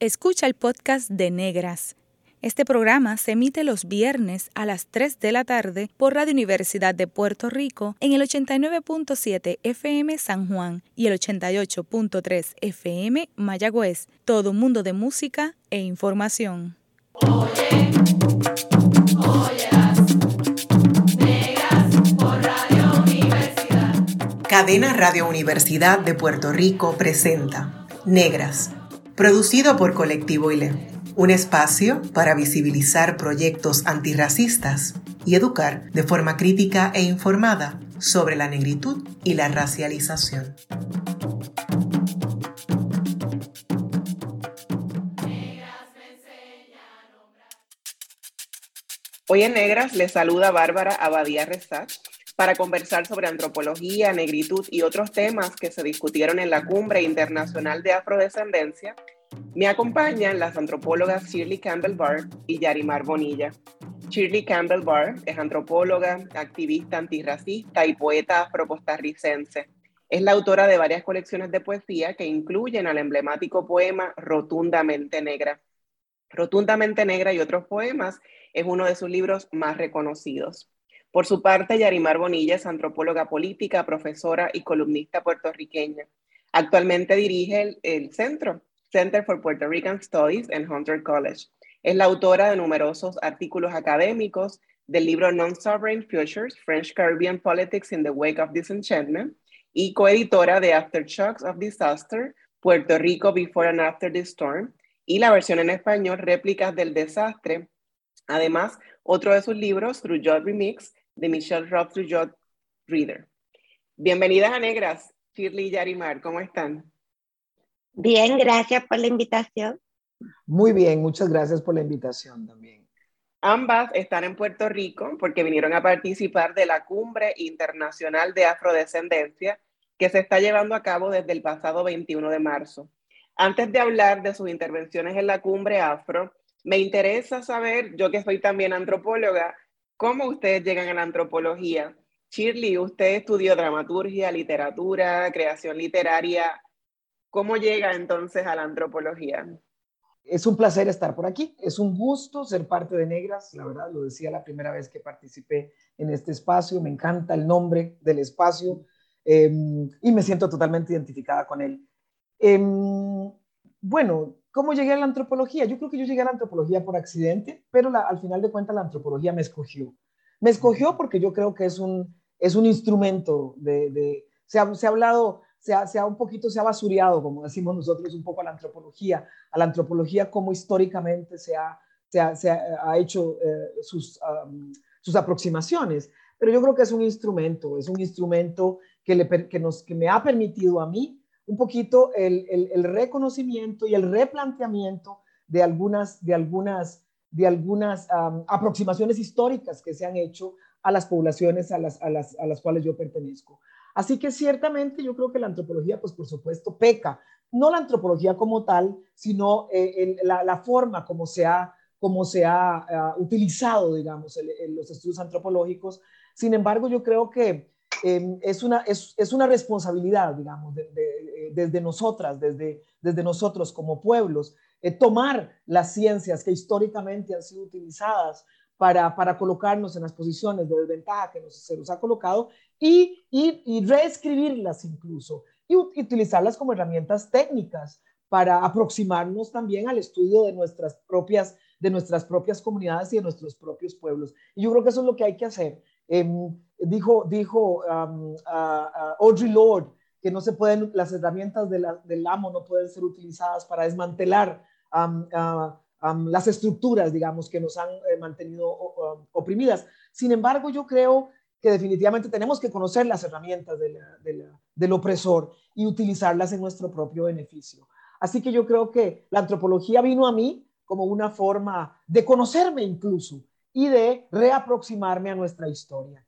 Escucha el podcast de Negras. Este programa se emite los viernes a las 3 de la tarde por Radio Universidad de Puerto Rico en el 89.7 FM San Juan y el 88.3 FM Mayagüez. Todo un mundo de música e información. Oye, Negras por Radio Universidad. Cadena Radio Universidad de Puerto Rico presenta Negras producido por Colectivo ILE, un espacio para visibilizar proyectos antirracistas y educar de forma crítica e informada sobre la negritud y la racialización. Hoy en Negras les saluda Bárbara Abadía Rezat para conversar sobre antropología, negritud y otros temas que se discutieron en la Cumbre Internacional de Afrodescendencia, me acompañan las antropólogas Shirley Campbell Barr y Yarimar Bonilla. Shirley Campbell Barr es antropóloga, activista antirracista y poeta afrocostarricense. Es la autora de varias colecciones de poesía que incluyen al emblemático poema Rotundamente Negra. Rotundamente Negra y otros poemas es uno de sus libros más reconocidos. Por su parte, Yarimar Bonilla es antropóloga política, profesora y columnista puertorriqueña. Actualmente dirige el, centro, Center for Puerto Rican Studies en Hunter College. Es la autora de numerosos artículos académicos del libro Non-Sovereign Futures, French Caribbean Politics in the Wake of Disenchantment, y coeditora de Aftershocks of Disaster, Puerto Rico Before and After the Storm, y la versión en español, Réplicas del Desastre. Además, otro de sus libros, Through Jot Remix, de Michelle Roth Trujot Reader. Bienvenidas a Negras, Shirley y Yarimar, ¿cómo están? Bien, gracias por la invitación. Muy bien, muchas gracias por la invitación también. Ambas están en Puerto Rico porque vinieron a participar de la Cumbre Internacional de Afrodescendencia que se está llevando a cabo desde el pasado 21 de marzo. Antes de hablar de sus intervenciones en la Cumbre Afro, me interesa saber, yo que soy también antropóloga, ¿Cómo ustedes llegan a la antropología? Shirley, usted estudió dramaturgia, literatura, creación literaria. ¿Cómo llega entonces a la antropología? Es un placer estar por aquí, es un gusto ser parte de Negras, la verdad, lo decía la primera vez que participé en este espacio, me encanta el nombre del espacio em, y me siento totalmente identificada con él. Em, bueno, ¿Cómo llegué a la antropología? Yo creo que yo llegué a la antropología por accidente, pero al final de cuentas la antropología me escogió. Me escogió porque yo creo que es un, es un instrumento de... se, ha, se, ha, hablado, se ha, se ha, un poquito, se ha basureado, como decimos nosotros, un poco a la antropología, a la antropología como históricamente se ha, se ha, se ha hecho eh, sus, sus aproximaciones. Pero yo creo que es un instrumento, es un instrumento que, le, que, nos, que me ha permitido a mí un poquito el, el, reconocimiento y el replanteamiento de algunas, de algunas, de algunas aproximaciones históricas que se han hecho a las poblaciones a las, a, las, a las cuales yo pertenezco. Así que ciertamente yo creo que la antropología, pues por supuesto, peca. No la antropología como tal, sino eh, la, forma como se ha, como se ha ah, utilizado, digamos, en los estudios antropológicos. Sin embargo, yo creo que Em, es, una, es, es, una responsabilidad, digamos, eh, desde nosotras, desde, desde nosotros como pueblos, eh, tomar las ciencias que históricamente han sido utilizadas para, para colocarnos en las posiciones de desventaja que nos, se nos ha colocado y, y, y reescribirlas incluso y utilizarlas como herramientas técnicas para aproximarnos también al estudio de nuestras propias de nuestras propias comunidades y de nuestros propios pueblos. Y yo creo que eso es lo que hay que hacer. Em, dijo dijo Audrey Lord que no se pueden, las herramientas del amo no pueden ser utilizadas para desmantelar las estructuras, digamos, que nos han eh, mantenido oprimidas. Sin embargo, yo creo que definitivamente tenemos que conocer las herramientas del opresor y utilizarlas en nuestro propio beneficio. Así que yo creo que la antropología vino a mí como una forma de conocerme incluso y de reaproximarme a nuestra historia.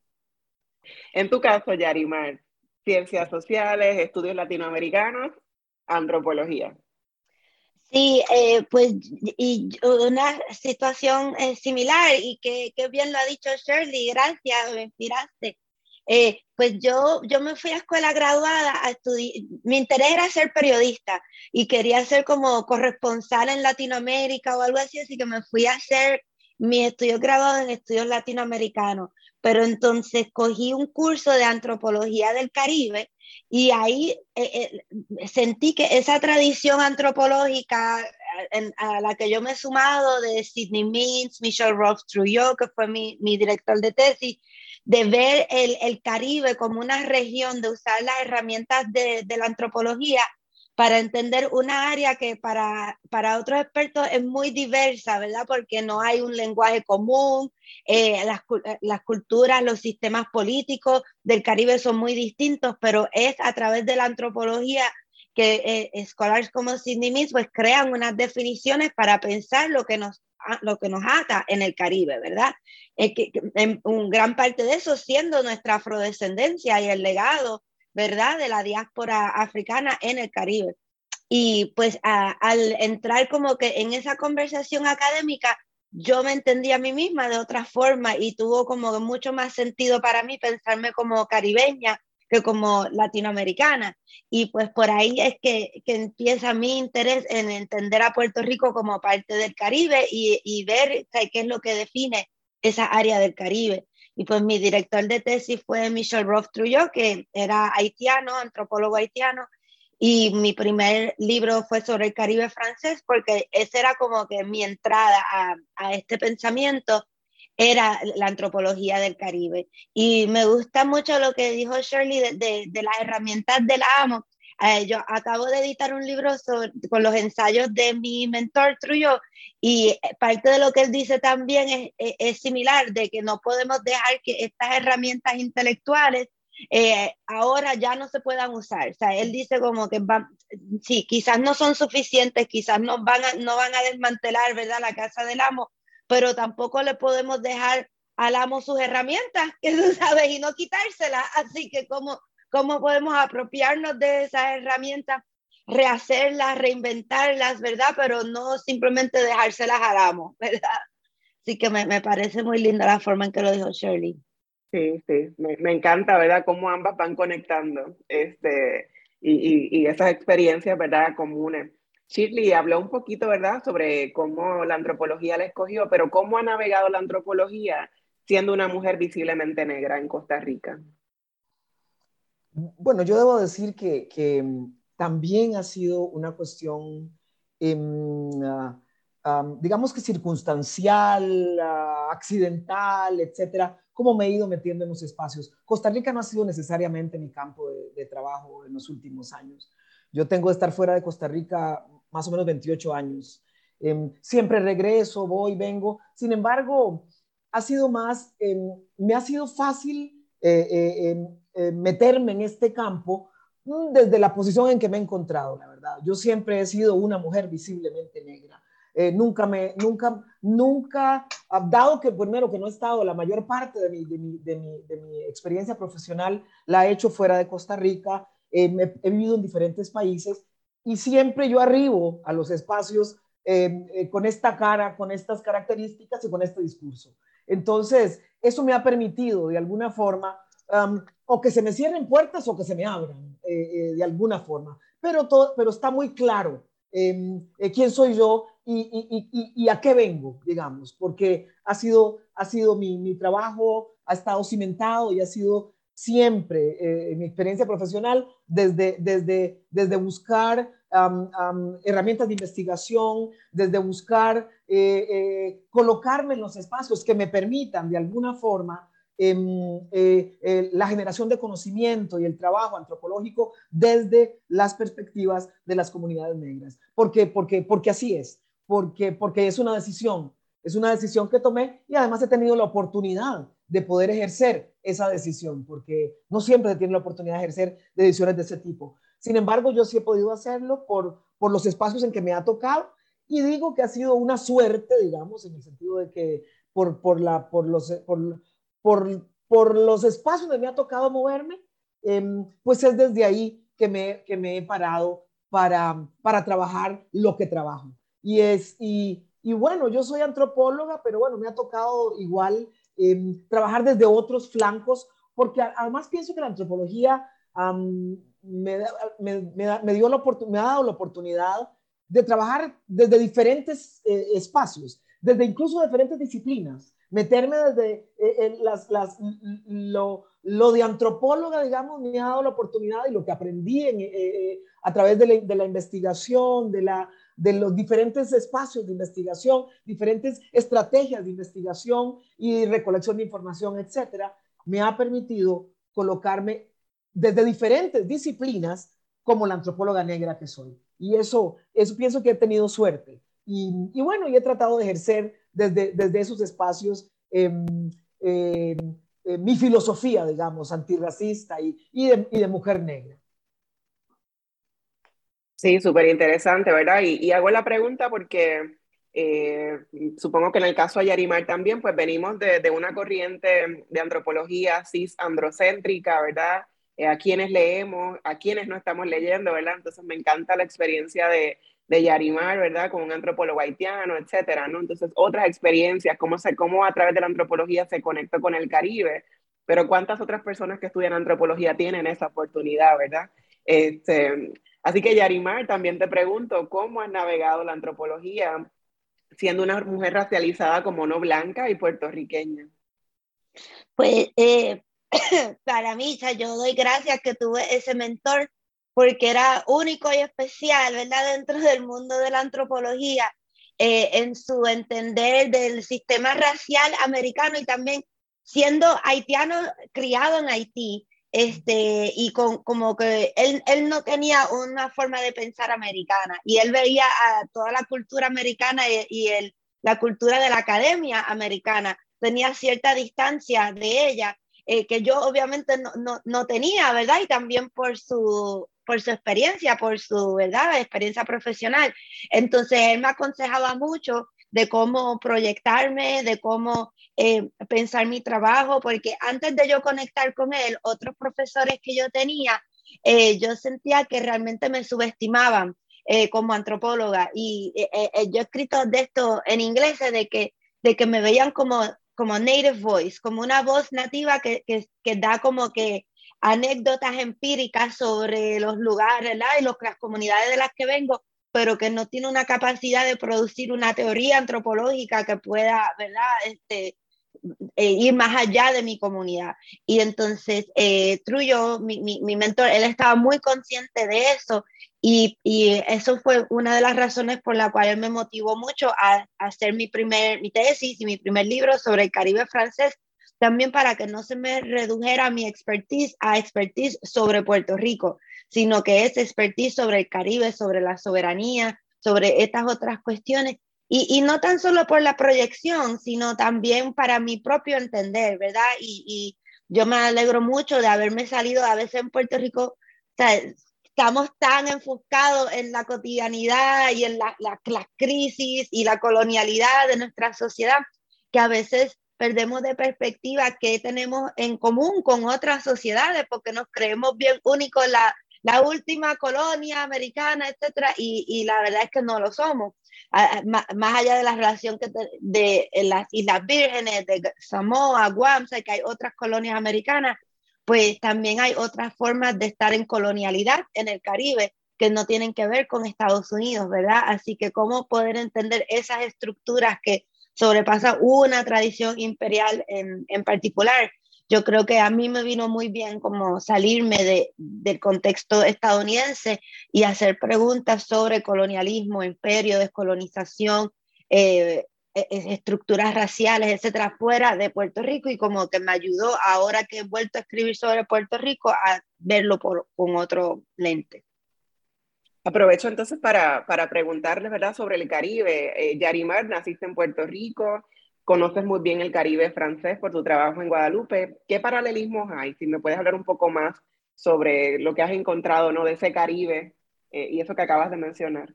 En tu caso, Yarimar, ciencias sociales, estudios latinoamericanos, antropología. Sí, eh, pues y una situación eh, similar y que, que, bien lo ha dicho Shirley, gracias, me inspiraste. Eh, pues yo, yo me fui a escuela graduada a estudiar, mi interés era ser periodista y quería ser como corresponsal en Latinoamérica o algo así, así que me fui a hacer mi estudio graduado en estudios latinoamericanos, pero entonces cogí un curso de antropología del Caribe y ahí eh, eh, sentí que esa tradición antropológica a la que yo me he sumado de Sidney Mintz, Michelle Roth Trujillo, que fue mi, mi director de tesis, de ver el, el, Caribe como una región, de usar las herramientas de, de, la antropología para entender una área que para, para otros expertos es muy diversa, ¿verdad? Porque no hay un lenguaje común, eh, las, las, culturas, los sistemas políticos del Caribe son muy distintos, pero es a través de la antropología que eh, escolares como Sidney Mintz pues crean unas definiciones para pensar lo que nos lo que nos ata en el Caribe, ¿verdad? Es que, en un gran parte de eso siendo nuestra afrodescendencia y el legado, ¿verdad? De la diáspora africana en el Caribe. Y pues al entrar como que en esa conversación académica, yo me entendí a mí misma de otra forma y tuvo como mucho más sentido para mí pensarme como caribeña que como latinoamericana. Y pues por ahí es que, que, empieza mi interés en entender a Puerto Rico como parte del Caribe y, y ver qué es lo que define esa área del Caribe. Y pues mi director de tesis fue Michel Roth Trujillo, que era haitiano, antropólogo haitiano, y mi primer libro fue sobre el Caribe francés, porque esa era como que mi entrada a, a este pensamiento era la antropología del Caribe. Y me gusta mucho lo que dijo Shirley de, de, las herramientas del amo. Eh, yo acabo de editar un libro con los ensayos de mi mentor Trujillo y parte de lo que él dice también es, es, similar, de que no podemos dejar que estas herramientas intelectuales eh, ahora ya no se puedan usar. O sea, él dice como que van, sí, quizás no son suficientes, quizás no van a, no van a desmantelar, ¿verdad? La casa del amo, pero tampoco le podemos dejar al amo sus herramientas, que tú sabes, y no quitárselas. Así que, ¿cómo, cómo podemos apropiarnos de esas herramientas, rehacerlas, reinventarlas, ¿verdad? Pero no simplemente dejárselas al amo, ¿verdad? Así que me, me parece muy linda la forma en que lo dijo Shirley. Sí, sí, me, me encanta, ¿verdad? Cómo ambas van conectando este, y, y, y esas experiencias, ¿verdad? Comunes. Shirley habló un poquito, ¿verdad?, sobre cómo la antropología la escogió, pero cómo ha navegado la antropología siendo una mujer visiblemente negra en Costa Rica. Bueno, yo debo decir que, que también ha sido una cuestión, eh, um, digamos que circunstancial, uh, accidental, etcétera, cómo me he ido metiendo en los espacios. Costa Rica no ha sido necesariamente mi campo de, de trabajo en los últimos años. Yo tengo que estar fuera de Costa Rica más o menos 28 años. Eh, siempre regreso, voy, vengo. Sin embargo, ha sido más, eh, me ha sido fácil eh, meterme en este campo mm, desde la posición en que me he encontrado, la verdad. Yo siempre he sido una mujer visiblemente negra. nunca me, nunca, nunca, dado que primero que no he estado, la mayor parte de mi, de mi, de mi, experiencia profesional la he hecho fuera de Costa Rica, he vivido en diferentes países y siempre yo arribo a los espacios eh, eh, con esta cara, con estas características y con este discurso. Entonces, eso me ha permitido de alguna forma um, o que se me cierren puertas o que se me abran eh, de alguna forma. Pero, todo, pero está muy claro em, quién soy yo y, y, y, a qué vengo, digamos, porque ha sido, ha sido mi, mi trabajo, ha estado cimentado y ha sido siempre eh, mi experiencia profesional desde, desde, desde buscar um, um, herramientas de investigación, desde buscar eh, eh, colocarme en los espacios que me permitan de alguna forma la generación de conocimiento y el trabajo antropológico desde las perspectivas de las comunidades negras. ¿Por qué? Porque, porque así es, porque, porque es una decisión, es una decisión que tomé y además he tenido la oportunidad de poder ejercer esa decisión, porque no siempre se tiene la oportunidad de ejercer decisiones de ese tipo. Sin embargo, yo sí he podido hacerlo por, por los espacios en que me ha tocado y digo que ha sido una suerte, digamos, en el sentido de que por, por, la, por, los, por, por, por los espacios donde me ha tocado moverme, eh, pues es desde ahí que me, que me he parado para, para trabajar lo que trabajo. Y, es, y, y bueno, yo soy antropóloga, pero bueno, me ha tocado igual Em, trabajar desde otros flancos, porque además pienso que la antropología me, me, dio la me ha dado la oportunidad de trabajar desde diferentes eh, espacios, desde incluso diferentes disciplinas, meterme desde eh, las, las, lo, lo, de antropóloga, digamos, me ha dado la oportunidad y lo que aprendí en, eh, a través de la, de la, investigación, de, la, de los diferentes espacios de investigación, diferentes estrategias de investigación y recolección de información, etcétera, me ha permitido colocarme desde diferentes disciplinas como la antropóloga negra que soy. Y eso, eso pienso que he tenido suerte. Y, y bueno, y he tratado de ejercer desde, desde esos espacios em, em, eh, mi filosofía, digamos, antirracista y, y, de, y de mujer negra. Sí, súper interesante, ¿verdad? Y, y, hago la pregunta porque eh, supongo que en el caso de Yarimar también, pues venimos de, de una corriente de antropología cis androcéntrica, ¿verdad? Eh, a quienes leemos, a quienes no estamos leyendo, ¿verdad? Entonces me encanta la experiencia de, de Yarimar, ¿verdad? Con un antropólogo haitiano, etcétera, ¿no? Entonces, otras experiencias, cómo, se, cómo a través de la antropología se conecta con el Caribe, pero cuántas otras personas que estudian antropología tienen esa oportunidad, ¿verdad? Este, así que Yarimar, también te pregunto, ¿cómo has navegado la antropología siendo una mujer racializada como no blanca y puertorriqueña? Pues eh, para mí, yo doy gracias que tuve ese mentor porque era único y especial, ¿verdad? Dentro del mundo de la antropología, eh, en su entender del sistema racial americano y también siendo haitiano criado en Haití, este, y con, como que él, él no tenía una forma de pensar americana y él veía a toda la cultura americana y, y el, la cultura de la academia americana, tenía cierta distancia de ella eh, que yo obviamente no, no, no, tenía, ¿verdad? Y también por su, por su experiencia, por su, ¿verdad? Experiencia profesional. Entonces, él me aconsejaba mucho de cómo proyectarme, de cómo eh, pensar mi trabajo, porque antes de yo conectar con él, otros profesores que yo tenía, eh, yo sentía que realmente me subestimaban como antropóloga. Y yo he escrito de esto en inglés, de que, de que me veían como como native voice, como una voz nativa que, que da como que anécdotas empíricas sobre los lugares ¿verdad? y los, las comunidades de las que vengo, pero que no tiene una capacidad de producir una teoría antropológica que pueda ¿verdad? Este, eh, ir más allá de mi comunidad. Y entonces, eh, Trullo, mi, mi, mi, mentor, él estaba muy consciente de eso y, y, eso fue una de las razones por la cual él me motivó mucho a, a, hacer mi, primer, mi tesis y mi primer libro sobre el Caribe francés, también para que no se me redujera mi expertise a expertise sobre Puerto Rico, sino que es expertise sobre el Caribe, sobre la soberanía, sobre estas otras cuestiones. Y, y no tan solo por la proyección, sino también para mi propio entender, ¿verdad? Y, yo me alegro mucho de haberme salido a veces en Puerto Rico, o sea, estamos tan enfocados en la cotidianidad y en la, la, la, crisis y la colonialidad de nuestra sociedad que a veces perdemos de perspectiva qué tenemos en común con otras sociedades porque nos creemos bien únicos la, la última colonia americana, etcétera, y, y, la verdad es que no lo somos. más allá de la relación que de, de las Islas Vírgenes, de Samoa, Guam, sé que hay otras colonias americanas, pues también hay otras formas de estar en colonialidad en el Caribe que no tienen que ver con Estados Unidos, ¿verdad? Así que cómo poder entender esas estructuras que sobrepasan una tradición imperial en, en particular. Yo creo que a mí me vino muy bien como salirme de, del contexto estadounidense y hacer preguntas sobre colonialismo, imperio, descolonización, eh, e, e, estructuras raciales, etcétera, fuera de Puerto Rico y como que me ayudó ahora que he vuelto a escribir sobre Puerto Rico a verlo por, con otro lente. Aprovecho entonces para, para preguntarles, ¿verdad?, sobre el Caribe. Eh, Yarimar, naciste en Puerto Rico, conoces muy bien el Caribe francés por tu trabajo en Guadalupe. ¿Qué paralelismos hay? Si me puedes hablar un poco más sobre lo que has encontrado, ¿no?, de ese Caribe eh, y eso que acabas de mencionar.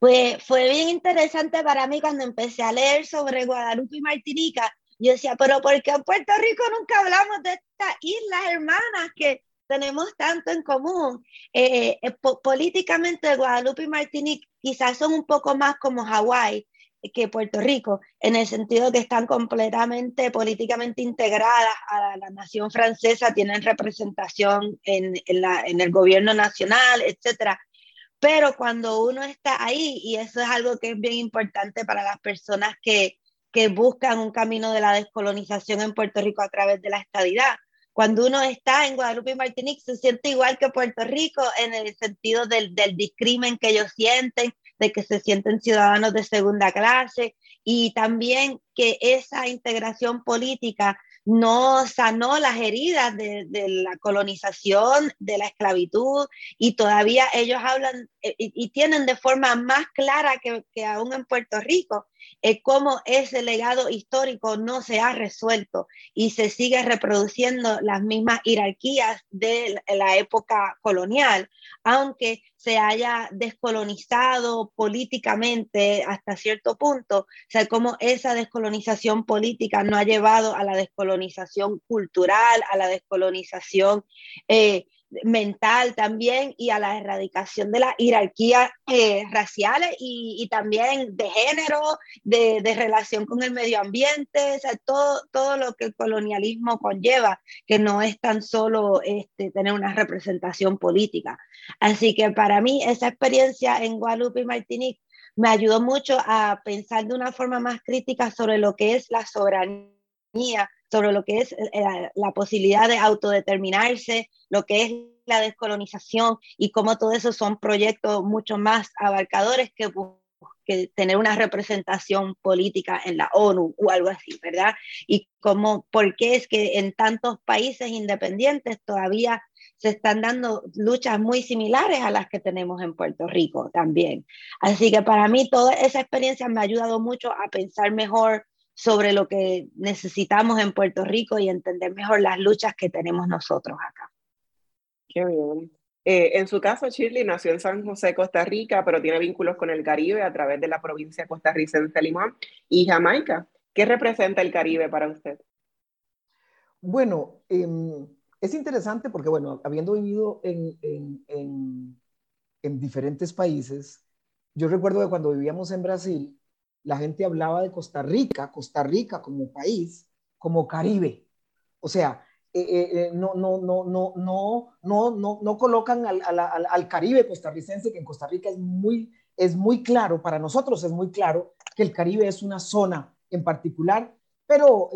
Pues fue bien interesante para mí cuando empecé a leer sobre Guadalupe y Martinica. Yo decía, pero ¿por qué en Puerto Rico nunca hablamos de estas islas hermanas que tenemos tanto en común? Eh, eh, políticamente Guadalupe y Martinica quizás son un poco más como Hawái, que Puerto Rico, en el sentido que están completamente políticamente integradas a la, nación francesa, tienen representación en, en, el gobierno nacional, etcétera. Pero cuando uno está ahí, y eso es algo que es bien importante para las personas que, que buscan un camino de la descolonización en Puerto Rico a través de la estadidad, cuando uno está en Guadalupe y Martinique se siente igual que Puerto Rico en el sentido del, del discrimen que ellos sienten, de que se sienten ciudadanos de segunda clase y también que esa integración política no sanó las heridas de, la colonización, de la esclavitud, y todavía ellos hablan eh, y, tienen de forma más clara que, que aún en Puerto Rico eh, cómo ese legado histórico no se ha resuelto y se sigue reproduciendo las mismas jerarquías de la época colonial, aunque se haya descolonizado políticamente hasta cierto punto, o sea, cómo esa descolonización política no ha llevado a la descolonización cultural, a la descolonización eh, mental también y a la erradicación de las jerarquías eh, raciales y, también de género, de, relación con el medio ambiente, o todo, todo lo que el colonialismo conlleva, que no es tan solo este, tener una representación política. Así que para mí esa experiencia en Guadalupe y Martinique me ayudó mucho a pensar de una forma más crítica sobre lo que es la soberanía sobre lo que es eh, la, posibilidad de autodeterminarse, lo que es la descolonización y cómo todo eso son proyectos mucho más abarcadores que, que tener una representación política en la ONU o algo así, ¿verdad? Y cómo, por qué es que en tantos países independientes todavía se están dando luchas muy similares a las que tenemos en Puerto Rico también. Así que para mí toda esa experiencia me ha ayudado mucho a pensar mejor sobre lo que necesitamos en Puerto Rico y entender mejor las luchas que tenemos nosotros acá. Qué bien. Eh, en su caso, Shirley nació en San José, Costa Rica, pero tiene vínculos con el Caribe a través de la provincia costarricense de Limón y Jamaica. ¿Qué representa el Caribe para usted? Bueno, em, es interesante porque, bueno, habiendo vivido en, en diferentes países, yo recuerdo que cuando vivíamos en Brasil, la gente hablaba de Costa Rica, Costa Rica como país, como Caribe. O sea, no, no, no, no, no, no, no, no colocan al, al, al, Caribe costarricense, que en Costa Rica es muy, es muy claro, para nosotros es muy claro que el Caribe es una zona en particular, pero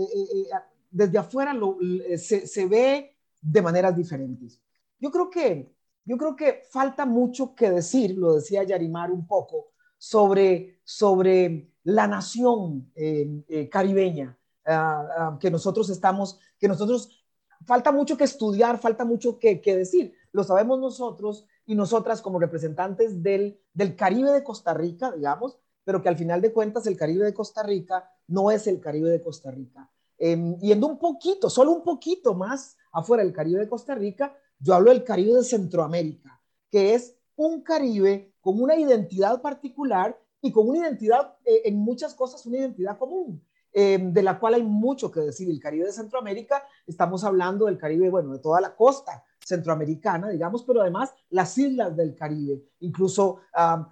desde afuera lo, se, se, ve de maneras diferentes. Yo creo que, yo creo que falta mucho que decir, lo decía Yarimar un poco, sobre, sobre la nación eh, eh, caribeña ah, ah, que nosotros estamos, que nosotros, falta mucho que estudiar, falta mucho que, decir. Lo sabemos nosotros y nosotras como representantes del, del Caribe de Costa Rica, digamos, pero que al final de cuentas el Caribe de Costa Rica no es el Caribe de Costa Rica. Eh, yendo un poquito, solo un poquito más afuera del Caribe de Costa Rica, yo hablo del Caribe de Centroamérica, que es un Caribe con una identidad particular y con una identidad, eh, en muchas cosas, una identidad común, eh, de la cual hay mucho que decir. El Caribe de Centroamérica, estamos hablando del Caribe, bueno, de toda la costa centroamericana, digamos, pero además las islas del Caribe, incluso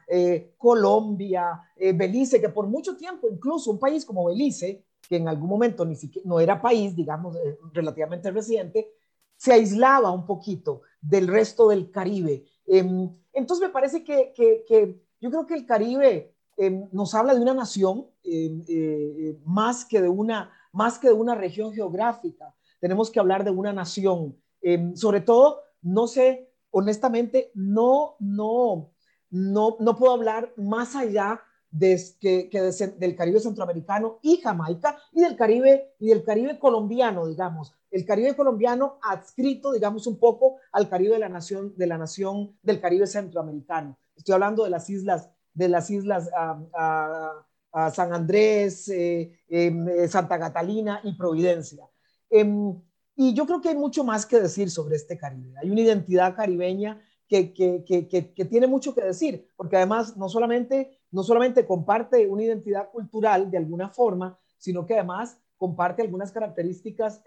eh, Colombia, Belice, que por mucho tiempo, incluso un país como Belice, que en algún momento ni siquiera, no era país, digamos, relativamente reciente, se aislaba un poquito del resto del Caribe. Em, entonces me parece que, que, que yo creo que el Caribe Em, nos habla de una nación em, eh, más, que de una, más que de una región geográfica. Tenemos que hablar de una nación. Em, sobre todo, no sé, honestamente, no, no, no, no puedo hablar más allá de, que del Caribe centroamericano y Jamaica y del Caribe y del Caribe colombiano, digamos. El Caribe colombiano adscrito, digamos, un poco al Caribe de la nación, de la nación del Caribe centroamericano. Estoy hablando de las islas de las islas a, San Andrés, eh, em, eh, Santa Catalina y Providencia. Em, y yo creo que hay mucho más que decir sobre este Caribe. Hay una identidad caribeña que, que, que, que, tiene mucho que decir, porque además no solamente, no solamente comparte una identidad cultural de alguna forma, sino que además comparte algunas características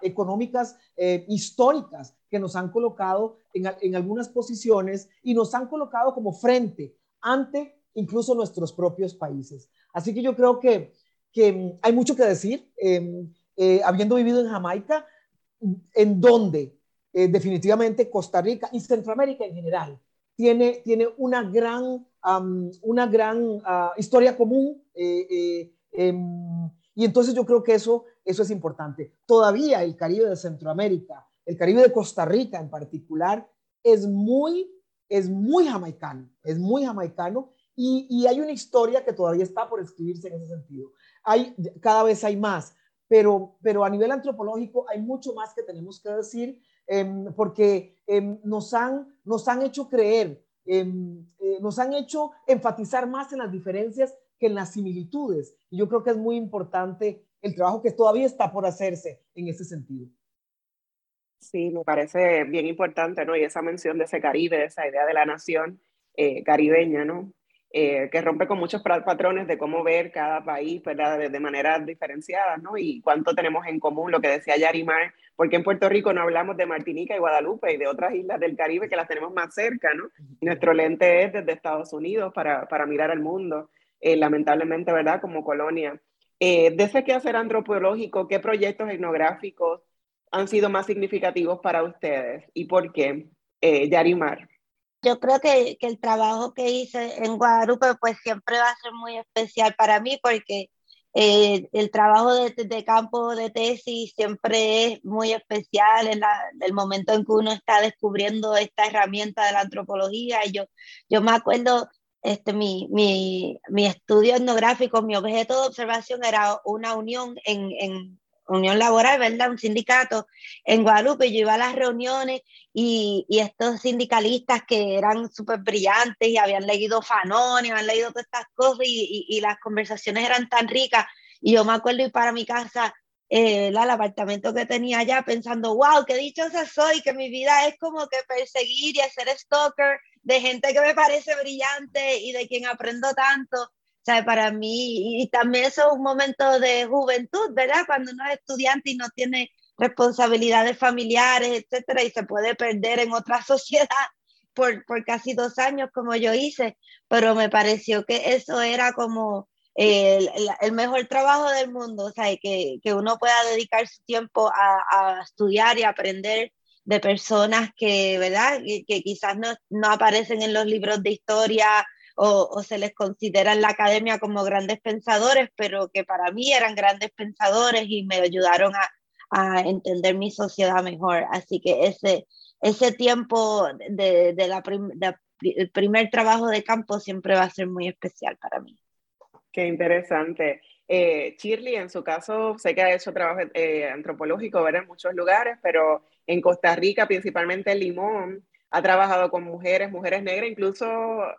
económicas eh, históricas que nos han colocado en, en, algunas posiciones y nos han colocado como frente ante incluso nuestros propios países. Así que yo creo que, que hay mucho que decir. Em, eh, habiendo vivido en Jamaica, en donde eh, definitivamente Costa Rica y Centroamérica en general tiene, tiene una gran, una gran ah, historia común. Eh, em, y entonces yo creo que eso, eso es importante. Todavía el Caribe de Centroamérica, el Caribe de Costa Rica en particular, es muy, es muy jamaicano, es muy jamaicano y, hay una historia que todavía está por escribirse en ese sentido. Hay, cada vez hay más, pero, pero a nivel antropológico hay mucho más que tenemos que decir em, porque em, nos, han, nos han hecho creer, em, eh, nos han hecho enfatizar más en las diferencias que en las similitudes. Y yo creo que es muy importante el trabajo que todavía está por hacerse en ese sentido. Sí, me parece bien importante, ¿no? Y esa mención de ese Caribe, de esa idea de la nación eh, caribeña, ¿no? Eh, que rompe con muchos patrones de cómo ver cada país ¿verdad? De, de maneras diferenciadas, ¿no? Y cuánto tenemos en común, lo que decía Yarimar, porque en Puerto Rico no hablamos de Martinica y Guadalupe y de otras islas del Caribe que las tenemos más cerca, ¿no? nuestro lente es desde Estados Unidos para, para mirar al mundo, eh, lamentablemente, ¿verdad? Como colonia. Eh, de ese quehacer antropológico, ¿qué proyectos etnográficos han sido más significativos para ustedes y por qué? Eh, Yarimar. Yo creo que, que, el trabajo que hice en Guadalupe pues siempre va a ser muy especial para mí porque eh, el trabajo de, de, campo de tesis siempre es muy especial en la, el momento en que uno está descubriendo esta herramienta de la antropología. Yo, yo me acuerdo, este, mi, mi, mi estudio etnográfico, mi objeto de observación era una unión en, en unión laboral, ¿verdad? Un sindicato en Guadalupe. Yo iba a las reuniones y, y estos sindicalistas que eran súper brillantes y habían leído Fanon y habían leído todas estas cosas y, y, y, las conversaciones eran tan ricas. Y yo me acuerdo ir para mi casa, eh, el apartamento que tenía allá, pensando, wow, qué dichosa soy, que mi vida es como que perseguir y hacer stalker de gente que me parece brillante y de quien aprendo tanto sea, para mí, y también eso es un momento de juventud, ¿verdad? Cuando uno es estudiante y no tiene responsabilidades familiares, etcétera, y se puede perder en otra sociedad por, por casi dos años como yo hice, pero me pareció que eso era como el, el, mejor trabajo del mundo, o sea, que, que uno pueda dedicar su tiempo a, a, estudiar y aprender de personas que, ¿verdad? Que, que quizás no, no, aparecen en los libros de historia o, se les considera en la academia como grandes pensadores, pero que para mí eran grandes pensadores y me ayudaron a, a entender mi sociedad mejor. Así que ese, ese tiempo de, de la el primer trabajo de campo siempre va a ser muy especial para mí. Qué interesante. Eh, Shirley, en su caso, sé que ha hecho trabajo eh, antropológico ¿verdad? en muchos lugares, pero en Costa Rica, principalmente en Limón, ha trabajado con mujeres, mujeres negras, incluso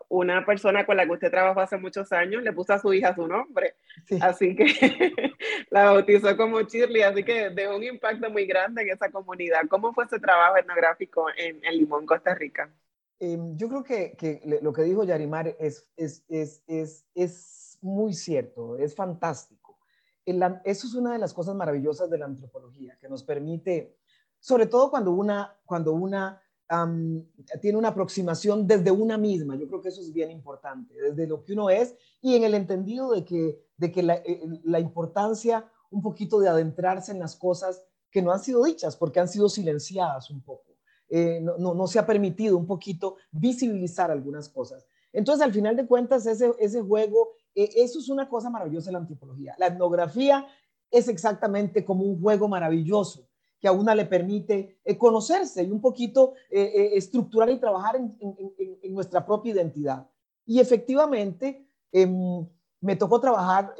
una persona con la que usted trabajó hace muchos años le puso a su hija su nombre, sí. así que la bautizó como Shirley, así que dejó un impacto muy grande en esa comunidad. ¿Cómo fue ese trabajo etnográfico en, en Limón, Costa Rica? Eh, yo creo que, que, lo que dijo Yarimar es, es, es, es, es muy cierto, es fantástico. La, eso es una de las cosas maravillosas de la antropología, que nos permite, sobre todo cuando una, cuando una um, tiene una aproximación desde una misma. Yo creo que eso es bien importante, desde lo que uno es y en el entendido de que, de que la, eh, la importancia un poquito de adentrarse en las cosas que no han sido dichas porque han sido silenciadas un poco. Eh, no, no, se ha permitido un poquito visibilizar algunas cosas. Entonces, al final de cuentas, ese, ese juego, eh, eso es una cosa maravillosa de la antropología. La etnografía es exactamente como un juego maravilloso que a una le permite eh, conocerse y un poquito eh, eh, estructurar y trabajar en, nuestra propia identidad. Y efectivamente, em, me tocó trabajar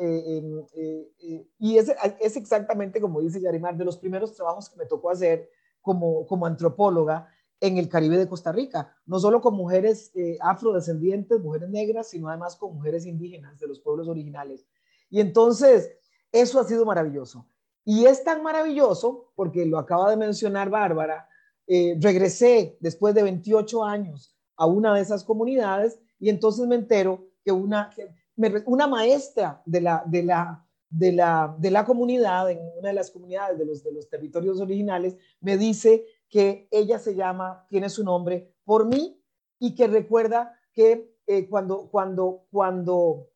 y es, es, exactamente como dice Yarimar, de los primeros trabajos que me tocó hacer como, como antropóloga en el Caribe de Costa Rica, no solo con mujeres afrodescendientes, mujeres negras, sino además con mujeres indígenas de los pueblos originales. Y entonces, eso ha sido maravilloso. Y es tan maravilloso, porque lo acaba de mencionar Bárbara, eh, regresé después de 28 años a una de esas comunidades y entonces me entero que una, maestra de la, de, la, de, la, comunidad, en una de las comunidades de los, de los territorios originales, me dice que ella se llama, tiene su nombre por mí y que recuerda que eh, cuando, cuando, cuando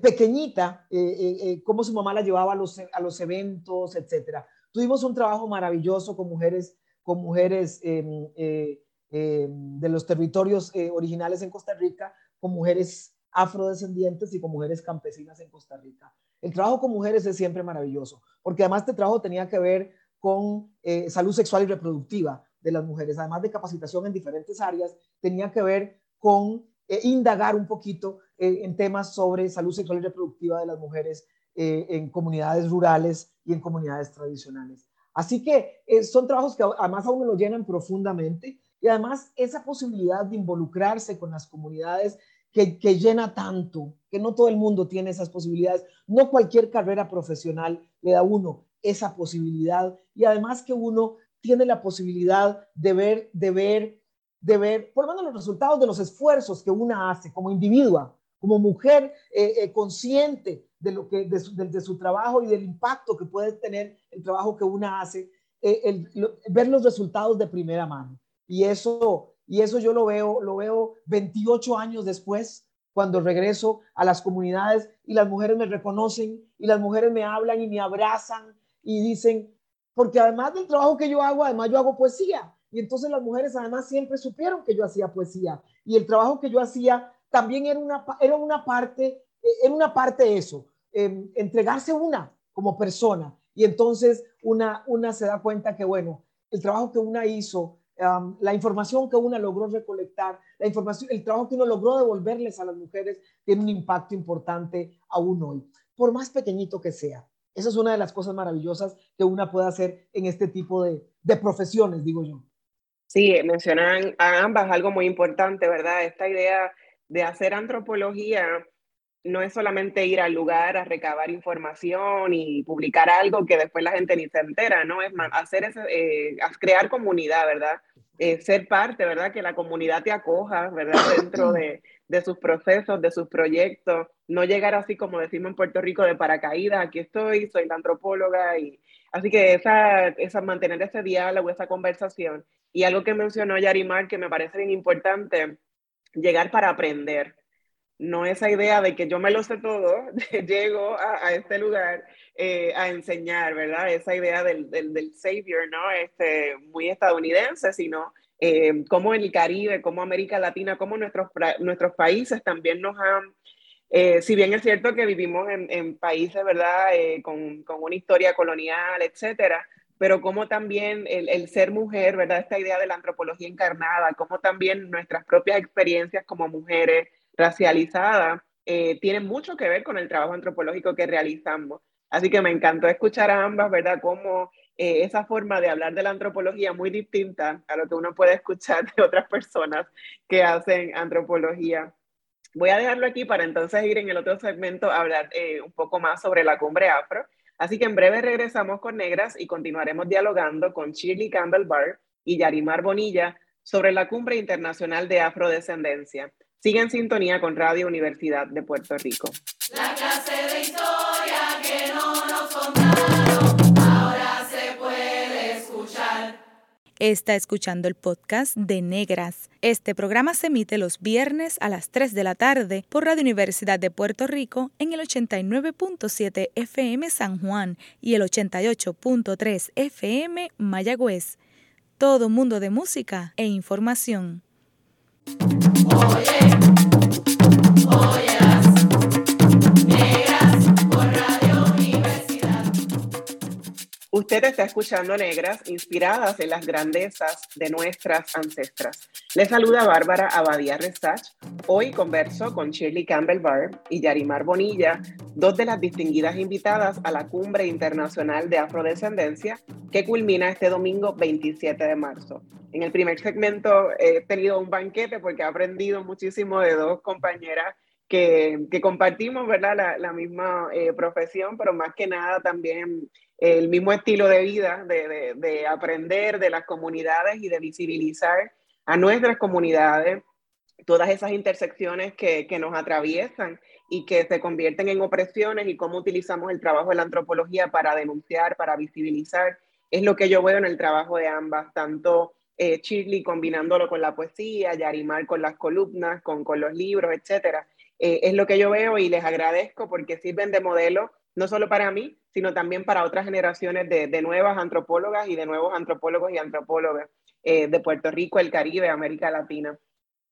pequeñita, eh, cómo su mamá la llevaba a los, a los eventos, etcétera. Tuvimos un trabajo maravilloso con mujeres, con mujeres em, em, de los territorios originales en Costa Rica, con mujeres afrodescendientes y con mujeres campesinas en Costa Rica. El trabajo con mujeres es siempre maravilloso, porque además este trabajo tenía que ver con salud sexual y reproductiva de las mujeres, además de capacitación en diferentes áreas, tenía que ver con eh, indagar un poquito eh, en temas sobre salud sexual y reproductiva de las mujeres eh, en comunidades rurales y en comunidades tradicionales. Así que son trabajos que además a uno lo llenan profundamente y además esa posibilidad de involucrarse con las comunidades que, que, llena tanto, que no todo el mundo tiene esas posibilidades, no cualquier carrera profesional le da a uno esa posibilidad y además que uno tiene la posibilidad de ver, de ver, de ver, por lo menos los resultados de los esfuerzos que una hace como individua, como mujer eh, eh, consciente de, lo que, de su, trabajo y del impacto que puede tener el trabajo que una hace, eh, ver los resultados de primera mano. Y eso, y eso yo lo veo, lo veo 28 años después, cuando regreso a las comunidades y las mujeres me reconocen y las mujeres me hablan y me abrazan y dicen, porque además del trabajo que yo hago, además yo hago poesía. Y entonces las mujeres además siempre supieron que yo hacía poesía. Y el trabajo que yo hacía también era una, era una parte, eh, era una parte eso, em, entregarse una como persona. Y entonces una, una se da cuenta que, bueno, el trabajo que una hizo, la información que una logró recolectar, la información, el trabajo que uno logró devolverles a las mujeres, tiene un impacto importante aún hoy, por más pequeñito que sea. Esa es una de las cosas maravillosas que una puede hacer en este tipo de, profesiones, digo yo. Sí, mencionan a ambas algo muy importante, ¿verdad? Esta idea de hacer antropología no es solamente ir al lugar a recabar información y publicar algo que después la gente ni se entera, ¿no? Es más, hacer ese, eh, crear comunidad, ¿verdad? Eh, ser parte, ¿verdad? Que la comunidad te acoja, ¿verdad? Dentro de, de sus procesos, de sus proyectos, no llegar así como decimos en Puerto Rico de paracaídas, aquí estoy, soy la antropóloga y así que esa, esa mantener ese diálogo, esa conversación y algo que mencionó Yarimar que me parece bien importante, llegar para aprender. No esa idea de que yo me lo sé todo, llego a, este lugar eh, a enseñar, ¿verdad? Esa idea del, del, del savior, ¿no? Este, muy estadounidense, sino eh, como en el Caribe, como América Latina, como nuestros, nuestros países también nos han, eh, si bien es cierto que vivimos en, países, ¿verdad?, eh, con, con, una historia colonial, etcétera, pero como también el, el, ser mujer, ¿verdad?, esta idea de la antropología encarnada, como también nuestras propias experiencias como mujeres racializadas, tienen mucho que ver con el trabajo antropológico que realizamos. Así que me encantó escuchar a ambas, ¿verdad?, cómo eh, esa forma de hablar de la antropología muy distinta a lo que uno puede escuchar de otras personas que hacen antropología. Voy a dejarlo aquí para entonces ir en el otro segmento a hablar eh, un poco más sobre la cumbre afro. Así que en breve regresamos con Negras y continuaremos dialogando con Shirley Campbell Barr y Yarimar Bonilla sobre la cumbre internacional de afrodescendencia. Sigue en sintonía con Radio Universidad de Puerto Rico. La clase de historia que no nos contaron. Está escuchando el podcast de Negras. Este programa se emite los viernes a las 3 de la tarde por Radio Universidad de Puerto Rico en el 89.7 FM San Juan y el 88.3 FM Mayagüez. Todo mundo de música e información. Usted está escuchando Negras, inspiradas en las grandezas de nuestras ancestras. Le saluda Bárbara Abadía Resach. Hoy converso con Shirley Campbell Barr y Yarimar Bonilla, dos de las distinguidas invitadas a la Cumbre Internacional de Afrodescendencia, que culmina este domingo 27 de marzo. En el primer segmento he tenido un banquete porque he aprendido muchísimo de dos compañeras que, compartimos ¿verdad? La, misma eh, profesión, pero más que nada también el mismo estilo de vida, de, aprender de las comunidades y de visibilizar a nuestras comunidades todas esas intersecciones que, nos atraviesan y que se convierten en opresiones y cómo utilizamos el trabajo de la antropología para denunciar, para visibilizar. Es lo que yo veo en el trabajo de ambas, tanto eh, combinándolo con la poesía, Yarimar con las columnas, con, con los libros, etcétera. Eh, es lo que yo veo y les agradezco porque sirven de modelo no solo para mí, sino también para otras generaciones de, de nuevas antropólogas y de nuevos antropólogos y antropólogas eh, de Puerto Rico, el Caribe, América Latina.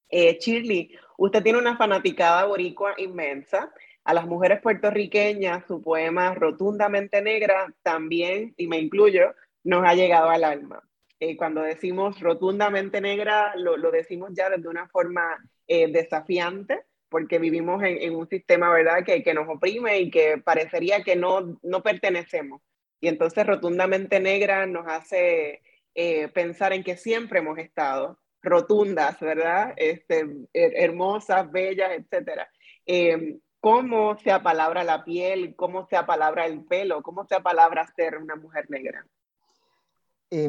Eh, Shirley, usted tiene una fanaticada boricua inmensa. A las mujeres puertorriqueñas, su poema Rotundamente Negra también, y me incluyo, nos ha llegado al alma. Eh, cuando decimos rotundamente negra, lo, decimos ya desde una forma eh, desafiante, porque vivimos en, un sistema, ¿verdad?, que, nos oprime y que parecería que no, no pertenecemos. Y entonces rotundamente negra nos hace eh, pensar en que siempre hemos estado rotundas, ¿verdad? Este, hermosas, bellas, etc. Eh, ¿Cómo se apalabra la piel? ¿Cómo se apalabra el pelo? ¿Cómo se apalabra ser una mujer negra? Eh,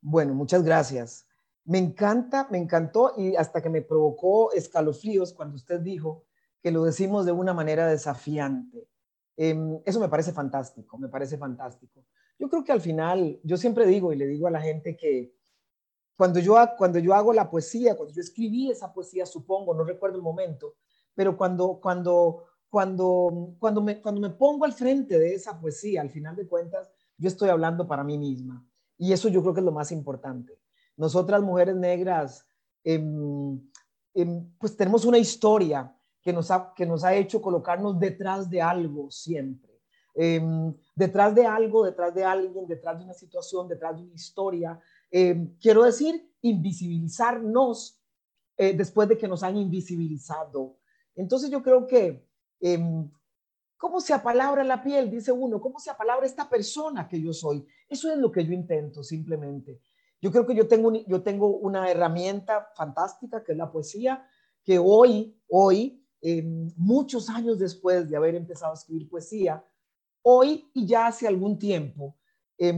bueno, muchas gracias. Me encanta, me encantó y hasta que me provocó escalofríos cuando usted dijo que lo decimos de una manera desafiante. Eh, eso me parece fantástico, me parece fantástico. Yo creo que al final, yo siempre digo y le digo a la gente que cuando yo, cuando yo hago la poesía, cuando yo escribí esa poesía, supongo, no recuerdo el momento, pero cuando, cuando, cuando, cuando, me, cuando me pongo al frente de esa poesía, al final de cuentas, yo estoy hablando para mí misma. Y eso yo creo que es lo más importante. Nosotras, mujeres negras, eh, eh, pues tenemos una historia que nos, ha, que nos ha hecho colocarnos detrás de algo siempre. Eh, detrás de algo, detrás de alguien, detrás de una situación, detrás de una historia. quiero decir, invisibilizarnos después de que nos han invisibilizado. Entonces yo creo que, ¿cómo se apalabra la piel? Dice uno, ¿cómo se apalabra esta persona que yo soy? Eso es lo que yo intento simplemente. Yo creo que yo tengo, yo tengo una herramienta fantástica que es la poesía, que hoy, hoy, eh, muchos años después de haber empezado a escribir poesía, hoy y ya hace algún tiempo, eh,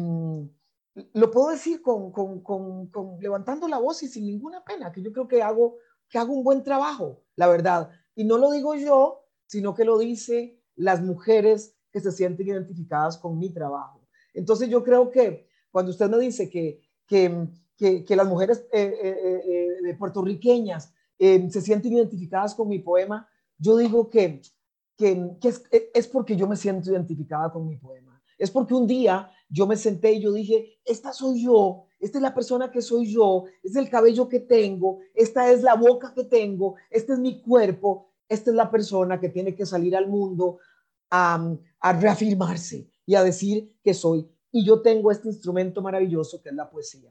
lo puedo decir con, con, con, con, levantando la voz y sin ninguna pena, que yo creo que hago, que hago un buen trabajo, la verdad. Y no lo digo yo, sino que lo dice las mujeres que se sienten identificadas con mi trabajo. Entonces yo creo que cuando usted me dice que, que, que, las mujeres eh, eh, eh, puertorriqueñas se sienten identificadas con mi poema, yo digo que, que, es, es, porque yo me siento identificada con mi poema. Es porque un día yo me senté y yo dije, esta soy yo, esta es la persona que soy yo, este es el cabello que tengo, esta es la boca que tengo, este es mi cuerpo, esta es la persona que tiene que salir al mundo a, a reafirmarse y a decir que soy. Y yo tengo este instrumento maravilloso que es la poesía.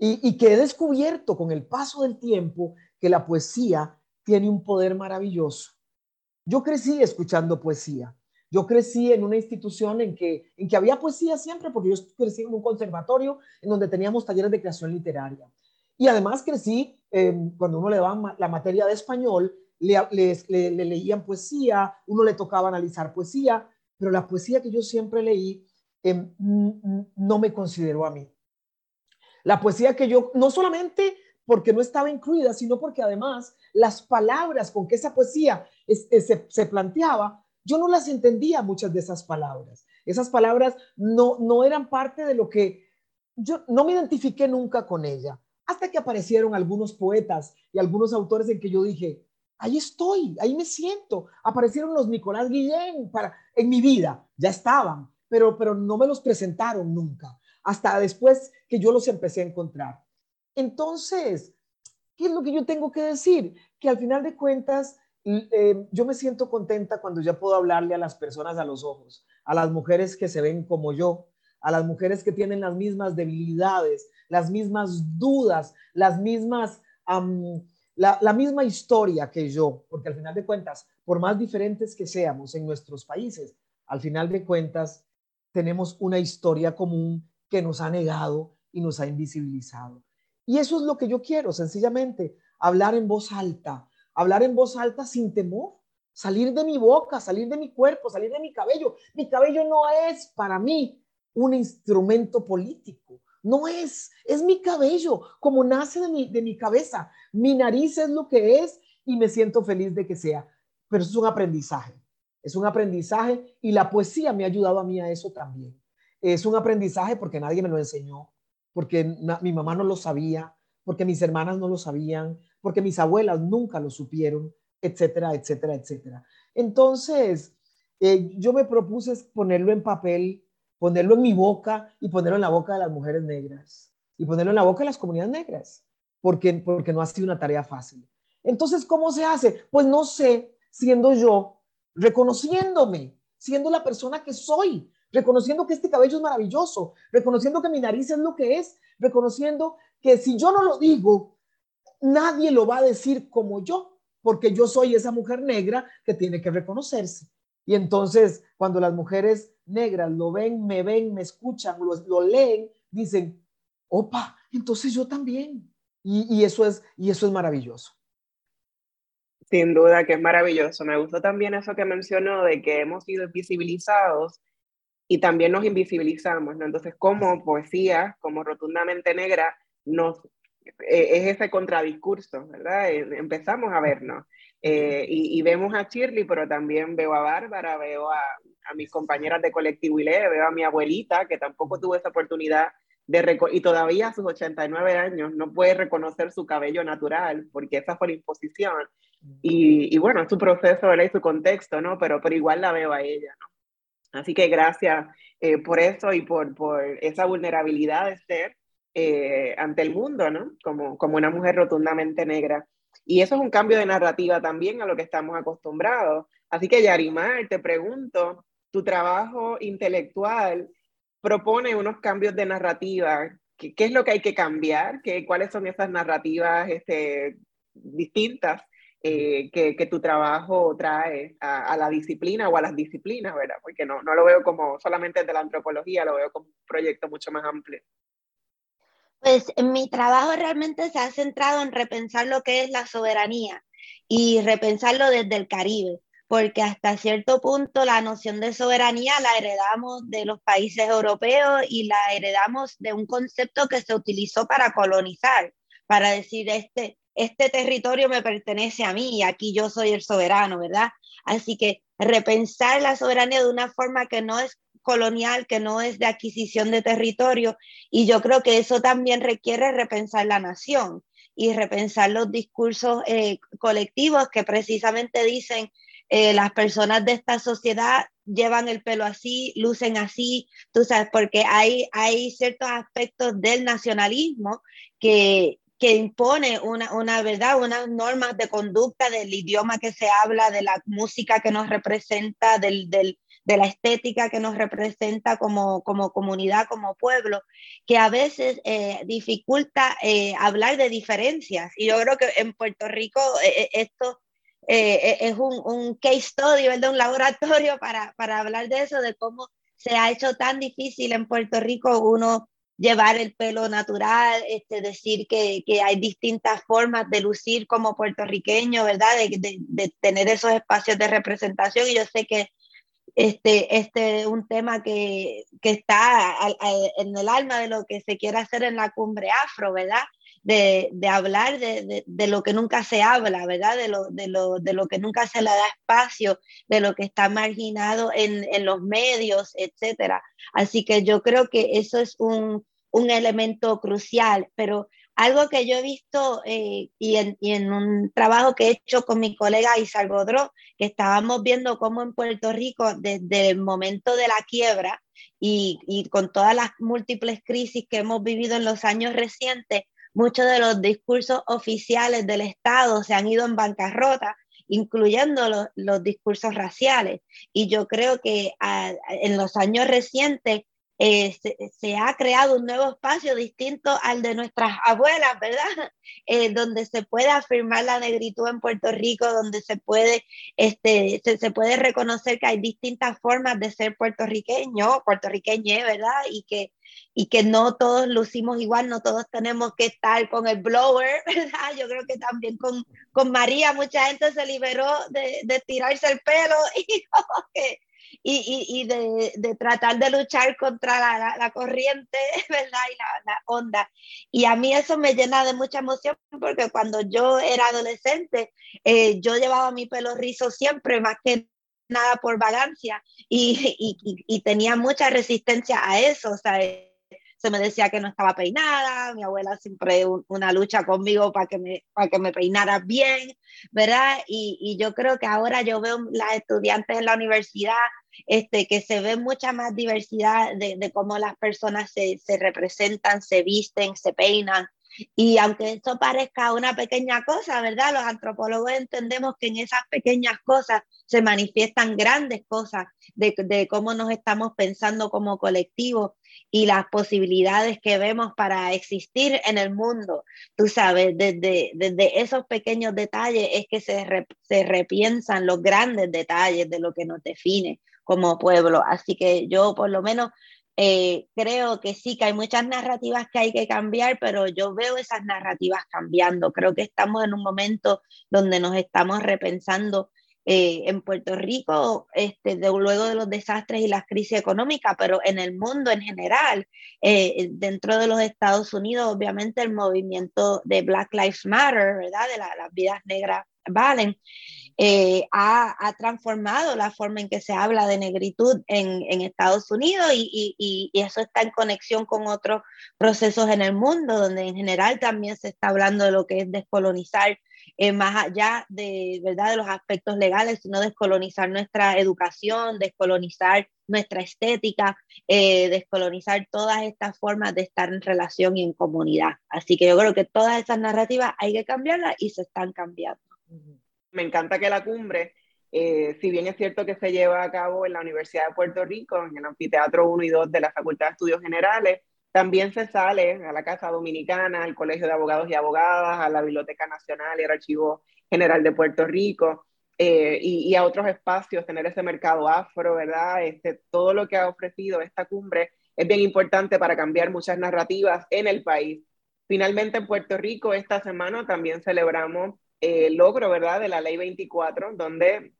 Y, que he descubierto con el paso del tiempo que la poesía tiene un poder maravilloso. Yo crecí escuchando poesía. Yo crecí en una institución en que, en que había poesía siempre, porque yo crecí en un conservatorio en donde teníamos talleres de creación literaria. Y además crecí, eh, cuando uno le daba la materia de español, le, le, le, le leían poesía, uno le tocaba analizar poesía, pero la poesía que yo siempre leí eh, no me consideró a mí. La poesía que yo, no solamente porque no estaba incluida, sino porque además las palabras con que esa poesía es, es, se, se, planteaba, yo no las entendía muchas de esas palabras. Esas palabras no, no eran parte de lo que yo no me identifiqué nunca con ella, hasta que aparecieron algunos poetas y algunos autores en que yo dije, ahí estoy, ahí me siento. Aparecieron los Nicolás Guillén para, en mi vida, ya estaban, pero, pero no me los presentaron nunca, hasta después que yo los empecé a encontrar. Entonces, ¿qué es lo que yo tengo que decir? Que al final de cuentas, eh, yo me siento contenta cuando ya puedo hablarle a las personas a los ojos, a las mujeres que se ven como yo, a las mujeres que tienen las mismas debilidades, las mismas dudas, las mismas... La, misma historia que yo, porque al final de cuentas, por más diferentes que seamos en nuestros países, al final de cuentas tenemos una historia común que nos ha negado y nos ha invisibilizado. Y eso es lo que yo quiero, sencillamente, hablar en voz alta, hablar en voz alta sin temor, salir de mi boca, salir de mi cuerpo, salir de mi cabello. Mi cabello no es para mí un instrumento político, no es, es mi cabello, como nace de mi, de mi cabeza. Mi nariz es lo que es y me siento feliz de que sea. Pero es un aprendizaje, es un aprendizaje y la poesía me ha ayudado a mí a eso también. Es un aprendizaje porque nadie me lo enseñó, porque mi mamá no lo sabía, porque mis hermanas no lo sabían, porque mis abuelas nunca lo supieron, etcétera, etcétera, etcétera. Entonces, eh, yo me propuse ponerlo en papel, ponerlo en mi boca y ponerlo en la boca de las mujeres negras y ponerlo en la boca de las comunidades negras, porque, porque no ha sido una tarea fácil. Entonces, ¿cómo se hace? Pues no sé, siendo yo, reconociéndome, siendo la persona que soy, reconociendo que este cabello es maravilloso, reconociendo que mi nariz es lo que es, reconociendo que si yo no lo digo, nadie lo va a decir como yo, porque yo soy esa mujer negra que tiene que reconocerse. Y entonces, cuando las mujeres negras lo ven, me ven, me escuchan, lo, leen, dicen, opa, entonces yo también. Y, eso es, y eso es maravilloso. Sin duda que es maravilloso. Me gustó también eso que mencionó de que hemos sido visibilizados y también nos invisibilizamos, ¿no? Entonces, como poesía, como rotundamente negra, nos, eh, es ese contradiscurso, ¿verdad? Eh, empezamos a vernos. Eh, y, vemos a Shirley, pero también veo a Bárbara, veo a, a mis compañeras de colectivo ILE, veo a mi abuelita, que tampoco tuvo esa oportunidad de y todavía a sus 89 años no puede reconocer su cabello natural, porque esa fue la imposición. Y, y bueno, su proceso y su contexto, ¿no? Pero, pero igual la veo a ella, ¿no? Así que gracias eh, por eso y por, por, esa vulnerabilidad de ser eh, ante el mundo, ¿no? Como, como una mujer rotundamente negra. Y eso es un cambio de narrativa también a lo que estamos acostumbrados. Así que Yarimar, te pregunto, tu trabajo intelectual propone unos cambios de narrativa. ¿Qué, qué es lo que hay que cambiar? ¿Qué, ¿Cuáles son esas narrativas este, distintas eh, que, tu trabajo trae a, la disciplina o a las disciplinas, ¿verdad? Porque no, no lo veo como solamente de la antropología, lo veo como un proyecto mucho más amplio. Pues mi trabajo realmente se ha centrado en repensar lo que es la soberanía y repensarlo desde el Caribe, porque hasta cierto punto la noción de soberanía la heredamos de los países europeos y la heredamos de un concepto que se utilizó para colonizar, para decir este, este territorio me pertenece a mí y aquí yo soy el soberano, ¿verdad? Así que repensar la soberanía de una forma que no es colonial, que no es de adquisición de territorio, y yo creo que eso también requiere repensar la nación y repensar los discursos eh, colectivos que precisamente dicen eh, las personas de esta sociedad llevan el pelo así, lucen así, tú sabes, porque hay, hay ciertos aspectos del nacionalismo que, que impone una, una, verdad, unas normas de conducta del idioma que se habla, de la música que nos representa, del, del, de la estética que nos representa como, como comunidad, como pueblo, que a veces eh, dificulta eh, hablar de diferencias. Y yo creo que en Puerto Rico eh, esto es un, un, case study, ¿verdad? un laboratorio para, para hablar de eso, de cómo se ha hecho tan difícil en Puerto Rico uno llevar el pelo natural, este, decir que, que, hay distintas formas de lucir como puertorriqueño, ¿verdad? De, de, tener esos espacios de representación. Y yo sé que este, este es un tema que, que está en el alma de lo que se quiere hacer en la cumbre afro, ¿verdad? De, hablar de, de, lo que nunca se habla, ¿verdad? De lo, de, lo, de lo que nunca se le da espacio, de lo que está marginado en, en los medios, etcétera. Así que yo creo que eso es un, un elemento crucial, pero algo que yo he visto eh, y, en, y, en, un trabajo que he hecho con mi colega Isal Godró, que estábamos viendo cómo en Puerto Rico, desde el momento de la quiebra y, y, con todas las múltiples crisis que hemos vivido en los años recientes, muchos de los discursos oficiales del Estado se han ido en bancarrota incluyendo los, discursos raciales. Y yo creo que a, en los años recientes eh, se, ha creado un nuevo espacio distinto al de nuestras abuelas, ¿verdad? Eh, donde se puede afirmar la negritud en Puerto Rico, donde se puede, este, se, puede reconocer que hay distintas formas de ser puertorriqueño, puertorriqueñe, ¿verdad? Y que, y que no todos lucimos igual, no todos tenemos que estar con el blower, ¿verdad? Yo creo que también con, con María mucha gente se liberó de, de tirarse el pelo y que y, y, de, de, tratar de luchar contra la, la, corriente, ¿verdad? Y la, la, onda. Y a mí eso me llena de mucha emoción porque cuando yo era adolescente, eh, yo llevaba mi pelo rizo siempre, más que nada por vagancia, y, y, y, tenía mucha resistencia a eso, o sea, se me decía que no estaba peinada, mi abuela siempre una lucha conmigo para que me, para que me peinara bien, ¿verdad? Y, y yo creo que ahora yo veo las estudiantes en la universidad este, que se ve mucha más diversidad de, de cómo las personas se, se, representan, se visten, se peinan. Y aunque esto parezca una pequeña cosa, ¿verdad? Los antropólogos entendemos que en esas pequeñas cosas se manifiestan grandes cosas de, de cómo nos estamos pensando como colectivo y las posibilidades que vemos para existir en el mundo. Tú sabes, desde, desde esos pequeños detalles es que se, se repiensan los grandes detalles de lo que nos define como pueblo. Así que yo por lo menos eh, creo que sí, que hay muchas narrativas que hay que cambiar, pero yo veo esas narrativas cambiando. Creo que estamos en un momento donde nos estamos repensando eh, en Puerto Rico, este, de, luego de los desastres y las crisis económicas, pero en el mundo en general, eh, dentro de los Estados Unidos, obviamente el movimiento de Black Lives Matter, ¿verdad? De las vidas negras valen. Eh, ha, transformado la forma en que se habla de negritud en, en Estados Unidos y, eso está en conexión con otros procesos en el mundo, donde en general también se está hablando de lo que es descolonizar, eh, más allá de, ¿verdad? de los aspectos legales, sino descolonizar nuestra educación, descolonizar nuestra estética, eh, descolonizar todas estas formas de estar en relación y en comunidad. Así que yo creo que todas esas narrativas hay que cambiarlas y se están cambiando. Me encanta que la cumbre, eh, si bien es cierto que se lleva a cabo en la Universidad de Puerto Rico, en el Anfiteatro 1 y 2 de la Facultad de Estudios Generales, también se sale a la Casa Dominicana, al Colegio de Abogados y Abogadas, a la Biblioteca Nacional y al Archivo General de Puerto Rico. Eh, y, a otros espacios, tener ese mercado afro, ¿verdad? Este, todo lo que ha ofrecido esta cumbre es bien importante para cambiar muchas narrativas en el país. Finalmente, en Puerto Rico, esta semana también celebramos el logro, ¿verdad?, de la ley 24, donde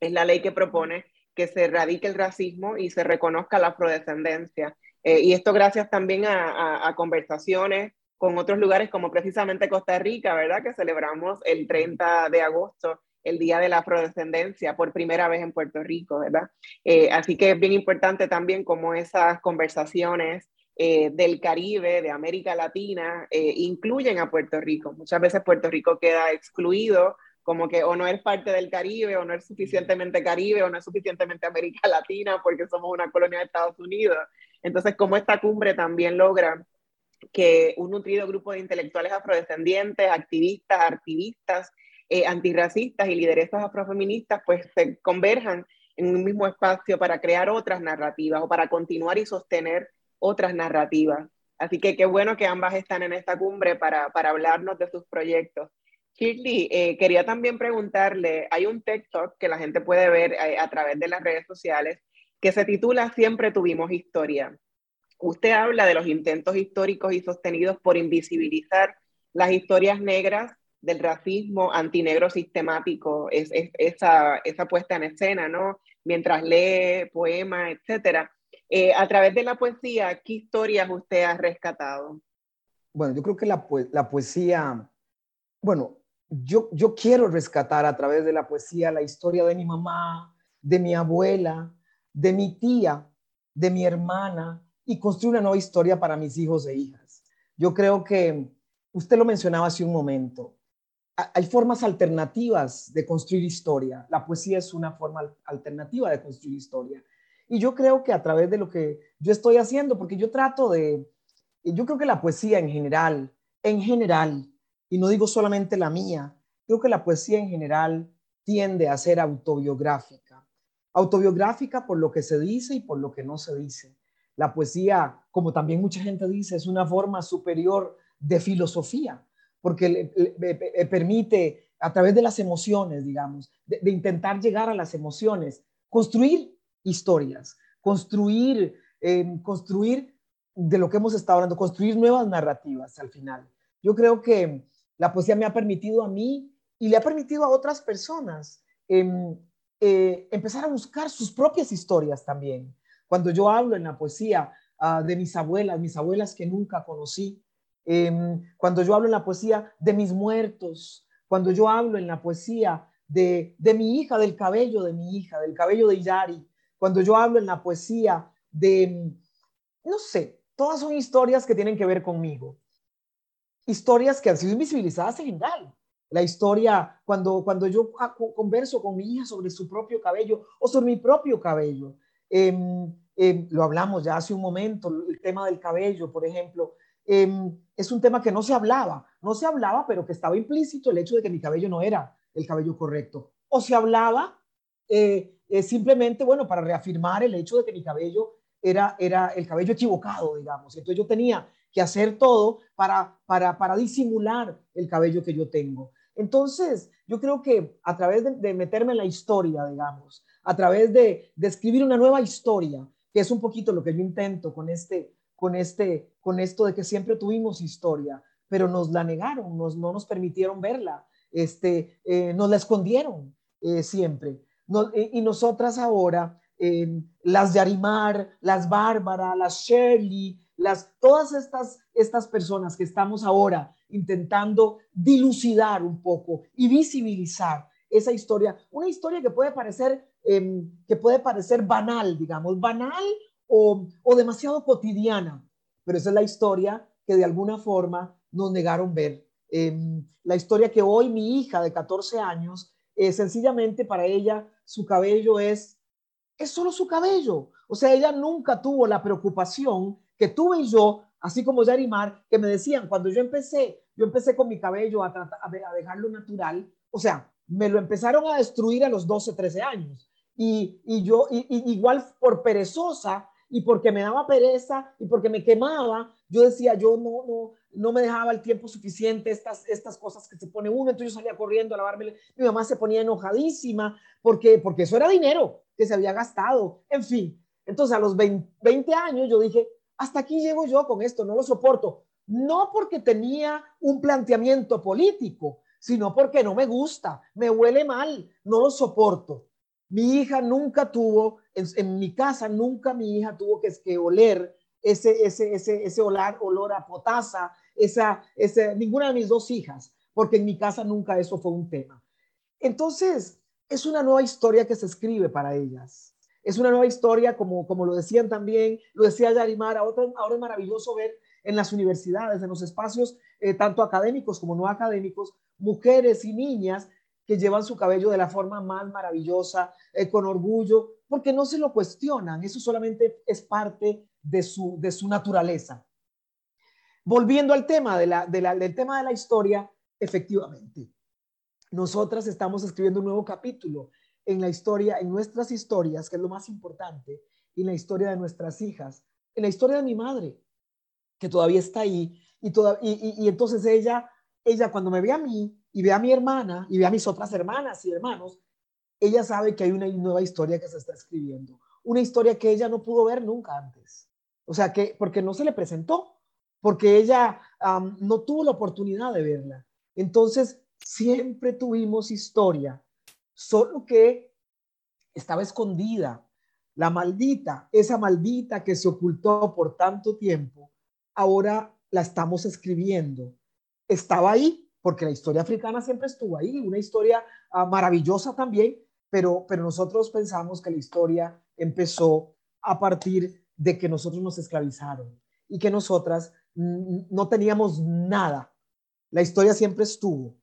es la ley que propone que se erradique el racismo y se reconozca la afrodescendencia. Eh, y esto gracias también a, conversaciones con otros lugares como precisamente Costa Rica, ¿verdad? Que celebramos el 30 de agosto, el Día de la Afrodescendencia, por primera vez en Puerto Rico, ¿verdad? Eh, así que es bien importante también como esas conversaciones eh, del Caribe, de América Latina, eh, incluyen a Puerto Rico. Muchas veces Puerto Rico queda excluido, como que o no es parte del Caribe, o no es suficientemente Caribe, o no es suficientemente América Latina, porque somos una colonia de Estados Unidos. Entonces, como esta cumbre también logra que un nutrido grupo de intelectuales afrodescendientes, activistas, activistas, eh, antirracistas y lideresas afrofeministas, pues se converjan en un mismo espacio para crear otras narrativas o para continuar y sostener otras narrativas. Así que qué bueno que ambas están en esta cumbre para, para hablarnos de sus proyectos. Shirley, eh, quería también preguntarle, hay un TikTok que la gente puede ver a, eh, a través de las redes sociales que se titula Siempre tuvimos historia. Usted habla de los intentos históricos y sostenidos por invisibilizar las historias negras del racismo antinegro sistemático, es, es, esa, esa puesta en escena, ¿no? Mientras lee poemas, etcétera. Eh, a través de la poesía, ¿qué historias usted ha rescatado? Bueno, yo creo que la, la poesía, bueno, yo, yo quiero rescatar a través de la poesía la historia de mi mamá, de mi abuela, de mi tía, de mi hermana y construir una nueva historia para mis hijos e hijas. Yo creo que usted lo mencionaba hace un momento. Hay formas alternativas de construir historia. La poesía es una forma alternativa de construir historia. Y yo creo que a través de lo que yo estoy haciendo, porque yo trato de, yo creo que la poesía en general, en general, y no digo solamente la mía, creo que la poesía en general tiende a ser autobiográfica. Autobiográfica por lo que se dice y por lo que no se dice. La poesía, como también mucha gente dice, es una forma superior de filosofía, porque permite, a través de las emociones, digamos, de intentar llegar a las emociones, construir historias, construir, eh, construir de lo que hemos estado hablando, construir nuevas narrativas al final. Yo creo que la poesía me ha permitido a mí y le ha permitido a otras personas eh, eh, empezar a buscar sus propias historias también. Cuando yo hablo en la poesía uh, de mis abuelas, mis abuelas que nunca conocí, em, cuando yo hablo en la poesía de mis muertos, cuando yo hablo en la poesía de, de mi hija, del cabello de mi hija, del cabello de Yari, cuando yo hablo en la poesía de, no sé, todas son historias que tienen que ver conmigo. Historias que han sido invisibilizadas en general. La historia, cuando, cuando yo converso con mi hija sobre su propio cabello o sobre mi propio cabello, em, em, lo hablamos ya hace un momento, el tema del cabello, por ejemplo, em, es un tema que no se hablaba, no se hablaba, pero que estaba implícito el hecho de que mi cabello no era el cabello correcto. O se hablaba eh, eh, simplemente, bueno, para reafirmar el hecho de que mi cabello era, era el cabello equivocado, digamos. Entonces yo tenía que hacer todo para, para, para disimular el cabello que yo tengo. Entonces, yo creo que a través de, meterme en la historia, digamos, a través de, de, escribir una nueva historia, que es un poquito lo que yo intento con este, con este, con esto de que siempre tuvimos historia, pero nos la negaron, nos, no nos permitieron verla, este, eh, nos la escondieron eh, siempre. Y nosotras ahora, las de Arimar, las Bárbara, las Shirley, las, todas estas, estas personas que estamos ahora intentando dilucidar un poco y visibilizar esa historia, una historia que puede parecer, em, que puede parecer banal, digamos, banal o, o demasiado cotidiana, pero esa es la historia que de alguna forma nos negaron ver. Em, la historia que hoy mi hija de 14 años, eh, sencillamente para ella su cabello es, es solo su cabello. O sea, ella nunca tuvo la preocupación que tuve yo, así como Yarimar, que me decían, cuando yo empecé, yo empecé con mi cabello a, a, dejarlo natural, o sea, me lo empezaron a destruir a los 12, 13 años. Y, y yo, igual por perezosa, y porque me daba pereza y porque me quemaba, yo decía, yo no, no, no me dejaba el tiempo suficiente, estas, estas cosas que se pone uno, entonces yo salía corriendo a lavarme, mi mamá se ponía enojadísima porque, porque eso era dinero que se había gastado, en fin. Entonces a los 20, 20 años yo dije, hasta aquí llego yo con esto, no lo soporto. No porque tenía un planteamiento político, sino porque no me gusta, me huele mal, no lo soporto. Mi hija nunca tuvo, en, mi casa nunca mi hija tuvo que, que oler ese, ese, ese, ese olor, olor a potasa, esa, ninguna de mis dos hijas, porque en mi casa nunca eso fue un tema. Entonces, es una nueva historia que se escribe para ellas. Es una nueva historia, como, como lo decían también, lo decía Yarimar, ahora, ahora es maravilloso ver en las universidades, en los espacios eh, tanto académicos como no académicos, mujeres y niñas que llevan su cabello de la forma más maravillosa, eh, con orgullo, porque no se lo cuestionan, eso solamente es parte de su, de su naturaleza. Volviendo al tema de la, del tema de la historia, efectivamente, nosotras estamos escribiendo un nuevo capítulo en la historia, en nuestras historias, que es lo más importante, y en la historia de nuestras hijas, en la historia de mi madre, que todavía está ahí, y, toda, y, entonces ella, ella cuando me ve a mí, y ve a mi hermana y ve a mis otras hermanas y hermanos, ella sabe que hay una nueva historia que se está escribiendo, una historia que ella no pudo ver nunca antes. O sea, que porque no se le presentó, porque ella no tuvo la oportunidad de verla. Entonces, siempre tuvimos historia, solo que estaba escondida. La maldita, esa maldita que se ocultó por tanto tiempo, ahora la estamos escribiendo. Estaba ahí, porque la historia africana siempre estuvo ahí, una historia ah, maravillosa también, pero, pero nosotros pensamos que la historia empezó a partir de que nosotros nos esclavizaron y que nosotras no teníamos nada. La historia siempre estuvo.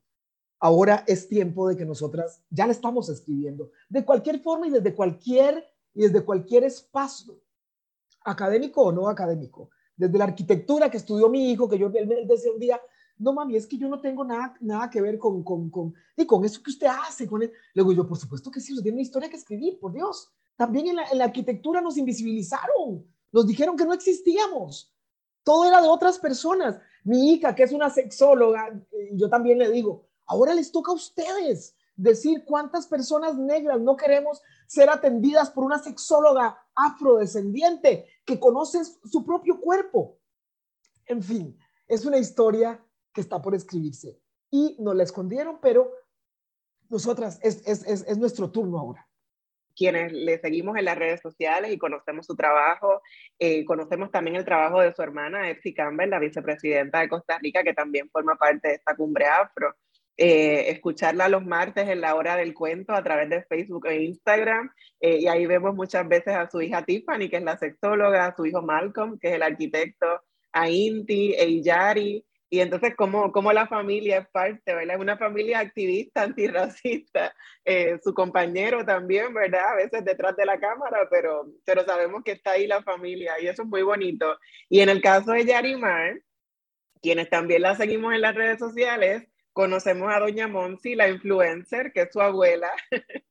Ahora es tiempo de que nosotras ya la estamos escribiendo, de cualquier forma y desde cualquier y desde cualquier espacio, académico o no académico. Desde la arquitectura que estudió mi hijo, que yo él decía un día, no mami, es que yo no tengo nada, nada que ver con, con, con, y con eso que usted hace. Con él. Luego yo, por supuesto que sí, usted tiene una historia que escribir, por Dios. También en la, en la arquitectura nos invisibilizaron, nos dijeron que no existíamos. Todo era de otras personas. Mi hija, que es una sexóloga, yo también le digo, ahora les toca a ustedes decir cuántas personas negras no queremos ser atendidas por una sexóloga afrodescendiente que conoce su propio cuerpo. En fin, es una historia que está por escribirse. Y nos la escondieron, pero nosotras, es, es, es, es nuestro turno ahora quienes le seguimos en las redes sociales y conocemos su trabajo, eh, conocemos también el trabajo de su hermana, Epsi Campbell, la vicepresidenta de Costa Rica, que también forma parte de esta cumbre afro. eh, escucharla los martes en la hora del cuento a través de Facebook e Instagram. Eh, y ahí vemos muchas veces a su hija Tiffany, que es la sexóloga, a su hijo Malcolm, que es el arquitecto, a Inti, e Iyari. Y entonces, ¿cómo, cómo la familia es parte, ¿verdad? Es una familia activista, antirracista. Eh, su compañero también, ¿verdad? A veces detrás de la cámara, pero, pero sabemos que está ahí la familia y eso es muy bonito. Y en el caso de Yarimar, quienes también la seguimos en las redes sociales, conocemos a Doña Monsi, la influencer, que es su abuela,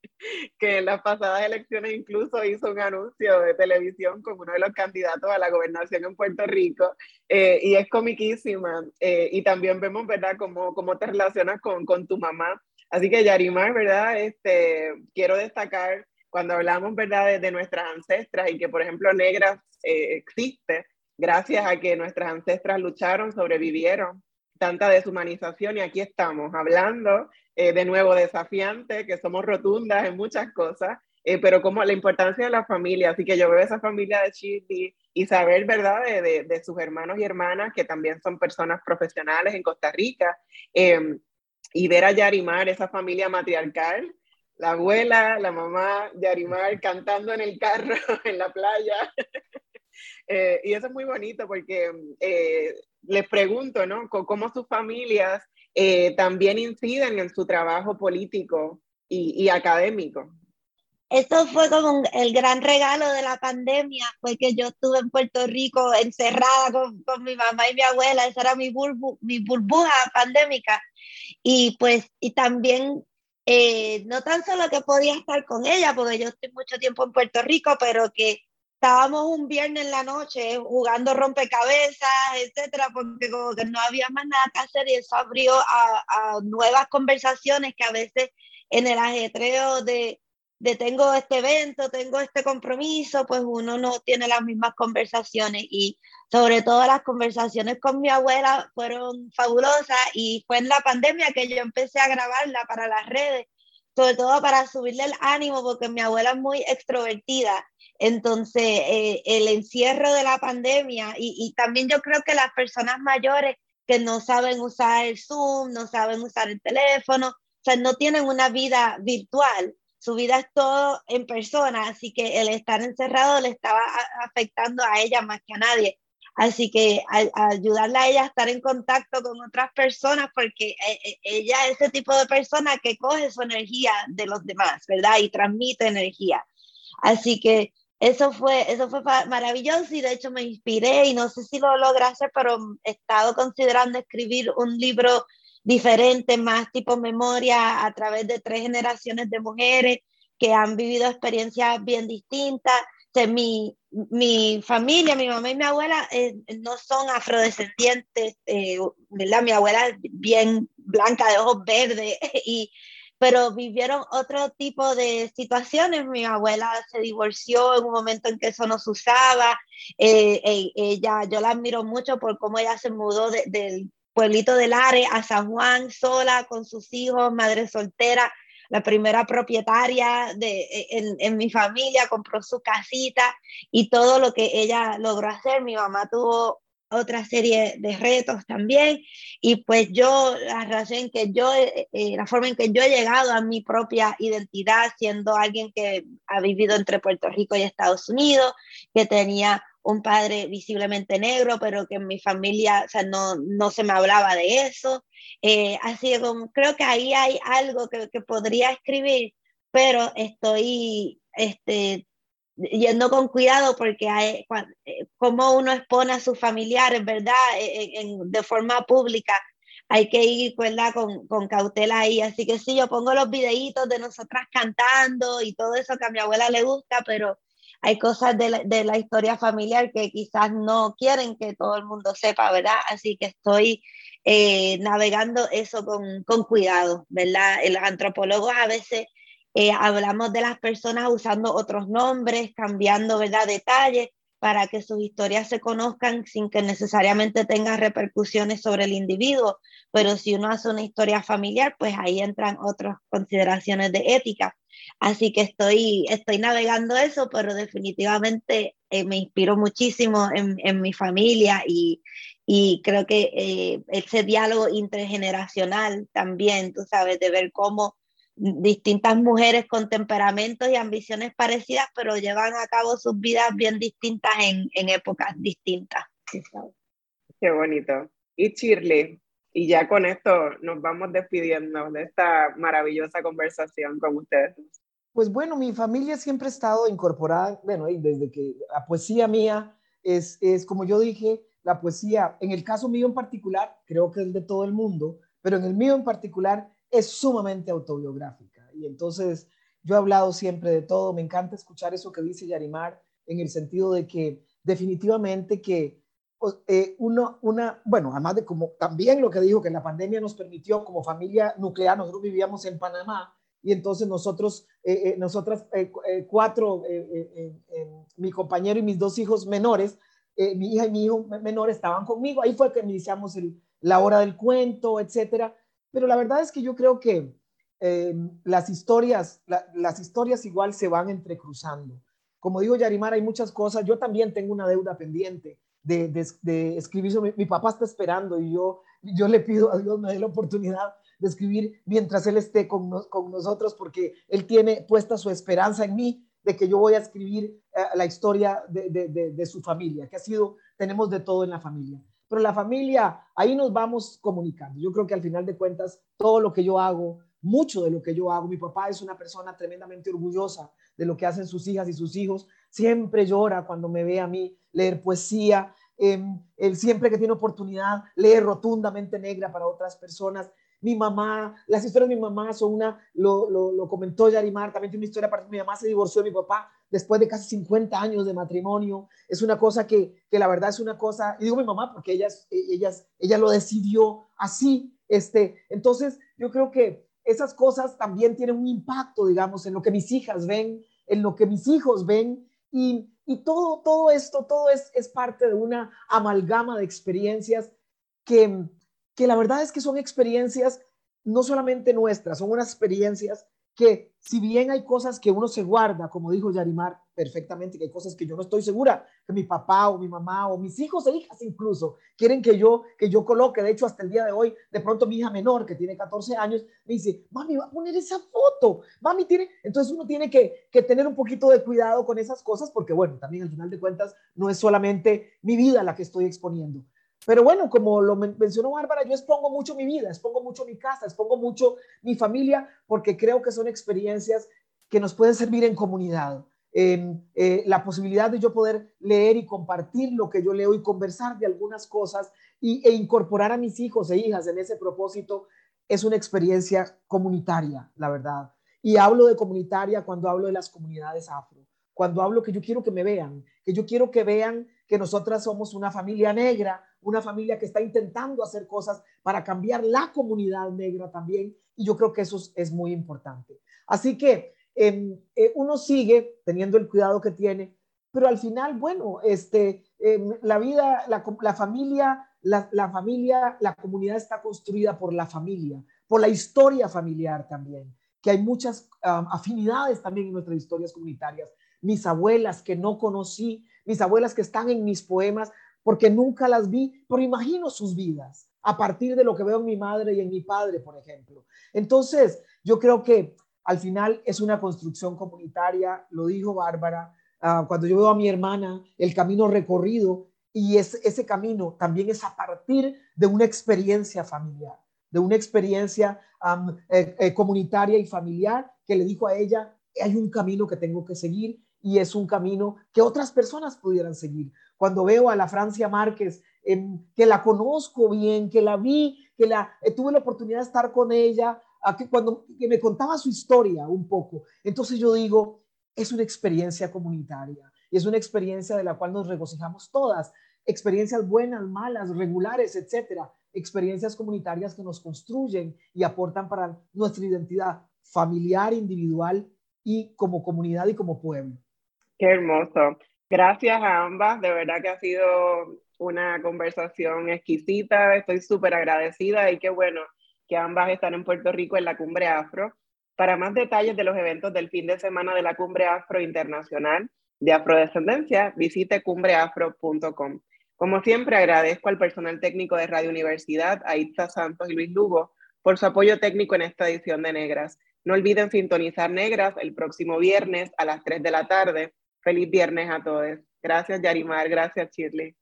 que en las pasadas elecciones incluso hizo un anuncio de televisión con uno de los candidatos a la gobernación en Puerto Rico, eh, y es comiquísima. Eh, y también vemos, ¿verdad?, cómo, cómo te relacionas con, con, tu mamá. Así que Yarimar, ¿verdad?, este, quiero destacar cuando hablamos, ¿verdad?, de, nuestras ancestras y que, por ejemplo, Negras eh, existe gracias a que nuestras ancestras lucharon, sobrevivieron tanta deshumanización y aquí estamos hablando eh, de nuevo desafiante, que somos rotundas en muchas cosas, eh, pero como la importancia de la familia, así que yo veo esa familia de Chile y saber, ¿verdad?, de, de, sus hermanos y hermanas que también son personas profesionales en Costa Rica, em, y ver a Yarimar, esa familia matriarcal, la abuela, la mamá, Yarimar cantando en el carro, en la playa. Eh, y eso es muy bonito porque les pregunto, ¿no? cómo sus familias eh, también inciden en su trabajo político y, académico. Eso fue como el gran regalo de la pandemia, fue que yo estuve en Puerto Rico encerrada con, con mi mamá y mi abuela, esa era mi, burbu, mi burbuja pandémica. Y pues, y también eh, no tan solo que podía estar con ella, porque yo estoy mucho tiempo en Puerto Rico, pero que estábamos un viernes en la noche jugando rompecabezas, etcétera, porque como que no había más nada que hacer y eso abrió a, a nuevas conversaciones que a veces en el ajetreo de, de tengo este evento, tengo este compromiso, pues uno no tiene las mismas conversaciones y sobre todo las conversaciones con mi abuela fueron fabulosas y fue en la pandemia que yo empecé a grabarla para las redes, sobre todo para subirle el ánimo porque mi abuela es muy extrovertida entonces, eh, el encierro de la pandemia y, también yo creo que las personas mayores que no saben usar el Zoom, no saben usar el teléfono, o sea, no tienen una vida virtual, su vida es todo en persona, así que el estar encerrado le estaba afectando a ella más que a nadie. Así que ayudarla a ella a estar en contacto con otras personas, porque eh, eh, ella es ese tipo de persona que coge su energía de los demás, ¿verdad? Y transmite energía. Así que eso fue, eso fue maravilloso y de hecho me inspiré y no sé si lo logré hacer, pero he estado considerando escribir un libro diferente, más tipo memoria a través de tres generaciones de mujeres que han vivido experiencias bien distintas. O mi, mi, familia, mi mamá y mi abuela eh, no son afrodescendientes, eh. Mi abuela es bien blanca, de ojos verdes y pero vivieron otro tipo de situaciones. Mi abuela se divorció en un momento en que eso no se usaba. Eh, eh, ella, yo la admiro mucho por cómo ella se mudó del pueblito de Lare a San Juan sola con sus hijos, madre soltera, la primera propietaria de, en, en mi familia, compró su casita y todo lo que ella logró hacer. Mi mamá tuvo otra serie de retos también. Y pues yo, la razón que yo, eh, eh, la forma en que yo he llegado a mi propia identidad, siendo alguien que ha vivido entre Puerto Rico y Estados Unidos, que tenía un padre visiblemente negro, pero que en mi familia, o sea, no, no se me hablaba de eso. Eh, así que creo que ahí hay algo que, que podría escribir, pero estoy este, yendo con cuidado porque hay, eh, como uno expone a sus familiares, ¿verdad? E, e, de forma pública, hay que ir ¿verdad? Con, con, cautela ahí. Así que sí, yo pongo los videitos de nosotras cantando y todo eso que a mi abuela le gusta, pero hay cosas de la, de la historia familiar que quizás no quieren que todo el mundo sepa, ¿verdad? Así que estoy eh, navegando eso con, con cuidado, ¿verdad? Los antropólogos a veces eh, hablamos de las personas usando otros nombres, cambiando ¿verdad? detalles para que sus historias se conozcan sin que necesariamente tenga repercusiones sobre el individuo. Pero si uno hace una historia familiar, pues ahí entran otras consideraciones de ética. Así que estoy, estoy navegando eso, pero definitivamente eh, me inspiro muchísimo en, en mi familia y, y creo que eh, ese diálogo intergeneracional también, tú sabes, de ver cómo distintas mujeres con temperamentos y ambiciones parecidas, pero llevan a cabo sus vidas bien distintas en, en épocas distintas. Qué bonito. Y Shirley, y ya con esto nos vamos despidiendo de esta maravillosa conversación con ustedes. Pues bueno, mi familia siempre ha estado incorporada, bueno, desde que la poesía mía es, es, como yo dije, la poesía, en el caso mío en particular, creo que es de todo el mundo, pero en el mío en particular es sumamente autobiográfica. Y entonces yo he hablado siempre de todo, me encanta escuchar eso que dice Yarimar, en el sentido de que definitivamente que eh, uno, una, bueno, además de como también lo que dijo que la pandemia nos permitió como familia nuclear, nosotros vivíamos en Panamá y entonces nosotros, eh, eh, nosotras cuatro, mi compañero y mis dos hijos menores, mi hija y mi hijo menor estaban conmigo, ahí fue que iniciamos el, la hora del cuento, etcétera, pero la verdad es que yo creo que las historias, las historias igual se van entrecruzando. Como digo Yarimar, hay muchas cosas, yo también tengo una deuda pendiente de, escribir sobre, mi papá está esperando y yo, yo le pido a Dios me dé la oportunidad de escribir mientras él esté con, nosotros porque él tiene puesta su esperanza en mí de que yo voy a escribir eh, la historia de, su familia, que ha sido, tenemos de todo en la familia. Pero la familia, ahí nos vamos comunicando. Yo creo que al final de cuentas, todo lo que yo hago, mucho de lo que yo hago, mi papá es una persona tremendamente orgullosa de lo que hacen sus hijas y sus hijos, siempre llora cuando me ve a mí leer poesía, él siempre que tiene oportunidad lee rotundamente negra para otras personas. Mi mamá, las historias de mi mamá son una, lo, lo, comentó Yarimar, también tiene una historia mi mamá se divorció de mi papá después de casi 50 años de matrimonio. Es una cosa que, que la verdad es una cosa, y digo mi mamá porque ella, ella, ella lo decidió así. Este, entonces, yo creo que esas cosas también tienen un impacto, digamos, en lo que mis hijas ven, en lo que mis hijos ven, y, y todo, todo esto, todo es, es parte de una amalgama de experiencias que, que la verdad es que son experiencias no solamente nuestras, son unas experiencias que si bien hay cosas que uno se guarda, como dijo Yarimar perfectamente, que hay cosas que yo no estoy segura que mi papá o mi mamá o mis hijos e hijas incluso quieren que yo que yo coloque, de hecho hasta el día de hoy, de pronto mi hija menor que tiene 14 años me dice, "Mami, va a poner esa foto." Mami tiene, entonces uno tiene que, que tener un poquito de cuidado con esas cosas porque bueno, también al final de cuentas no es solamente mi vida la que estoy exponiendo, pero bueno, como lo mencionó Bárbara, yo expongo mucho mi vida, expongo mucho mi casa, expongo mucho mi familia, porque creo que son experiencias que nos pueden servir en comunidad. Eh, la posibilidad de yo poder leer y compartir lo que yo leo y conversar de algunas cosas y, e incorporar a mis hijos e hijas en ese propósito es una experiencia comunitaria, la verdad. Y hablo de comunitaria cuando hablo de las comunidades afro, cuando hablo que yo quiero que me vean, que yo quiero que vean que nosotras somos una familia negra, una familia que está intentando hacer cosas para cambiar la comunidad negra también, y yo creo que eso es, muy importante. Así que em, eh, uno sigue teniendo el cuidado que tiene, pero al final, bueno, este, em, la vida, la, familia, la, familia, la comunidad está construida por la familia, por la historia familiar también, que hay muchas afinidades también en nuestras historias comunitarias. Mis abuelas que no conocí, mis abuelas que están en mis poemas, porque nunca las vi, pero imagino sus vidas a partir de lo que veo en mi madre y en mi padre, por ejemplo. Entonces, yo creo que al final es una construcción comunitaria, lo dijo Bárbara, ah, cuando yo veo a mi hermana, el camino recorrido, y ese camino también es a partir de una experiencia familiar, de una experiencia eh, eh, comunitaria y familiar que le dijo a ella, hay un camino que tengo que seguir y es un camino que otras personas pudieran seguir. Cuando veo a la Francia Márquez, que la conozco bien, que la vi, que la eh, tuve la oportunidad de estar con ella, que cuando que me contaba su historia un poco, entonces yo digo, es una experiencia comunitaria y es una experiencia de la cual nos regocijamos todas, experiencias buenas, malas, regulares, etcétera, experiencias comunitarias que nos construyen y aportan para nuestra identidad familiar, individual y como comunidad y como pueblo. Qué hermoso. Gracias a ambas, de verdad que ha sido una conversación exquisita, estoy súper agradecida y qué bueno que ambas están en Puerto Rico en la Cumbre Afro. Para más detalles de los eventos del fin de semana de la Cumbre Afro Internacional, de afrodescendencia, visite cumbreafro.com. Como siempre, agradezco al personal técnico de Radio Universidad, a Itza Santos y Luis Lugo, por su apoyo técnico en esta edición de Negras. No olviden sintonizar Negras el próximo viernes a las 3 de la tarde. Feliz viernes a todos. Gracias, Yarimar. Gracias, Shirley.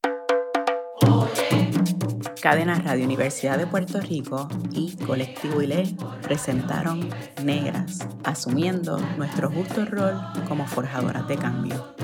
Cadena Radio Universidad de Puerto Rico y Colectivo ILE presentaron Negras, asumiendo nuestro justo rol como forjadoras de cambio.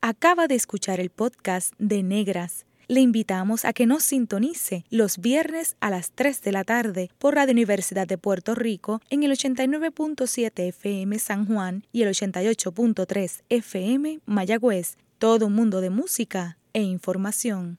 Acaba de escuchar el podcast de Negras. Le invitamos a que nos sintonice los viernes a las 3 de la tarde por Radio Universidad de Puerto Rico en el 89.7 FM San Juan y el 88.3 FM Mayagüez. Todo un mundo de música e información.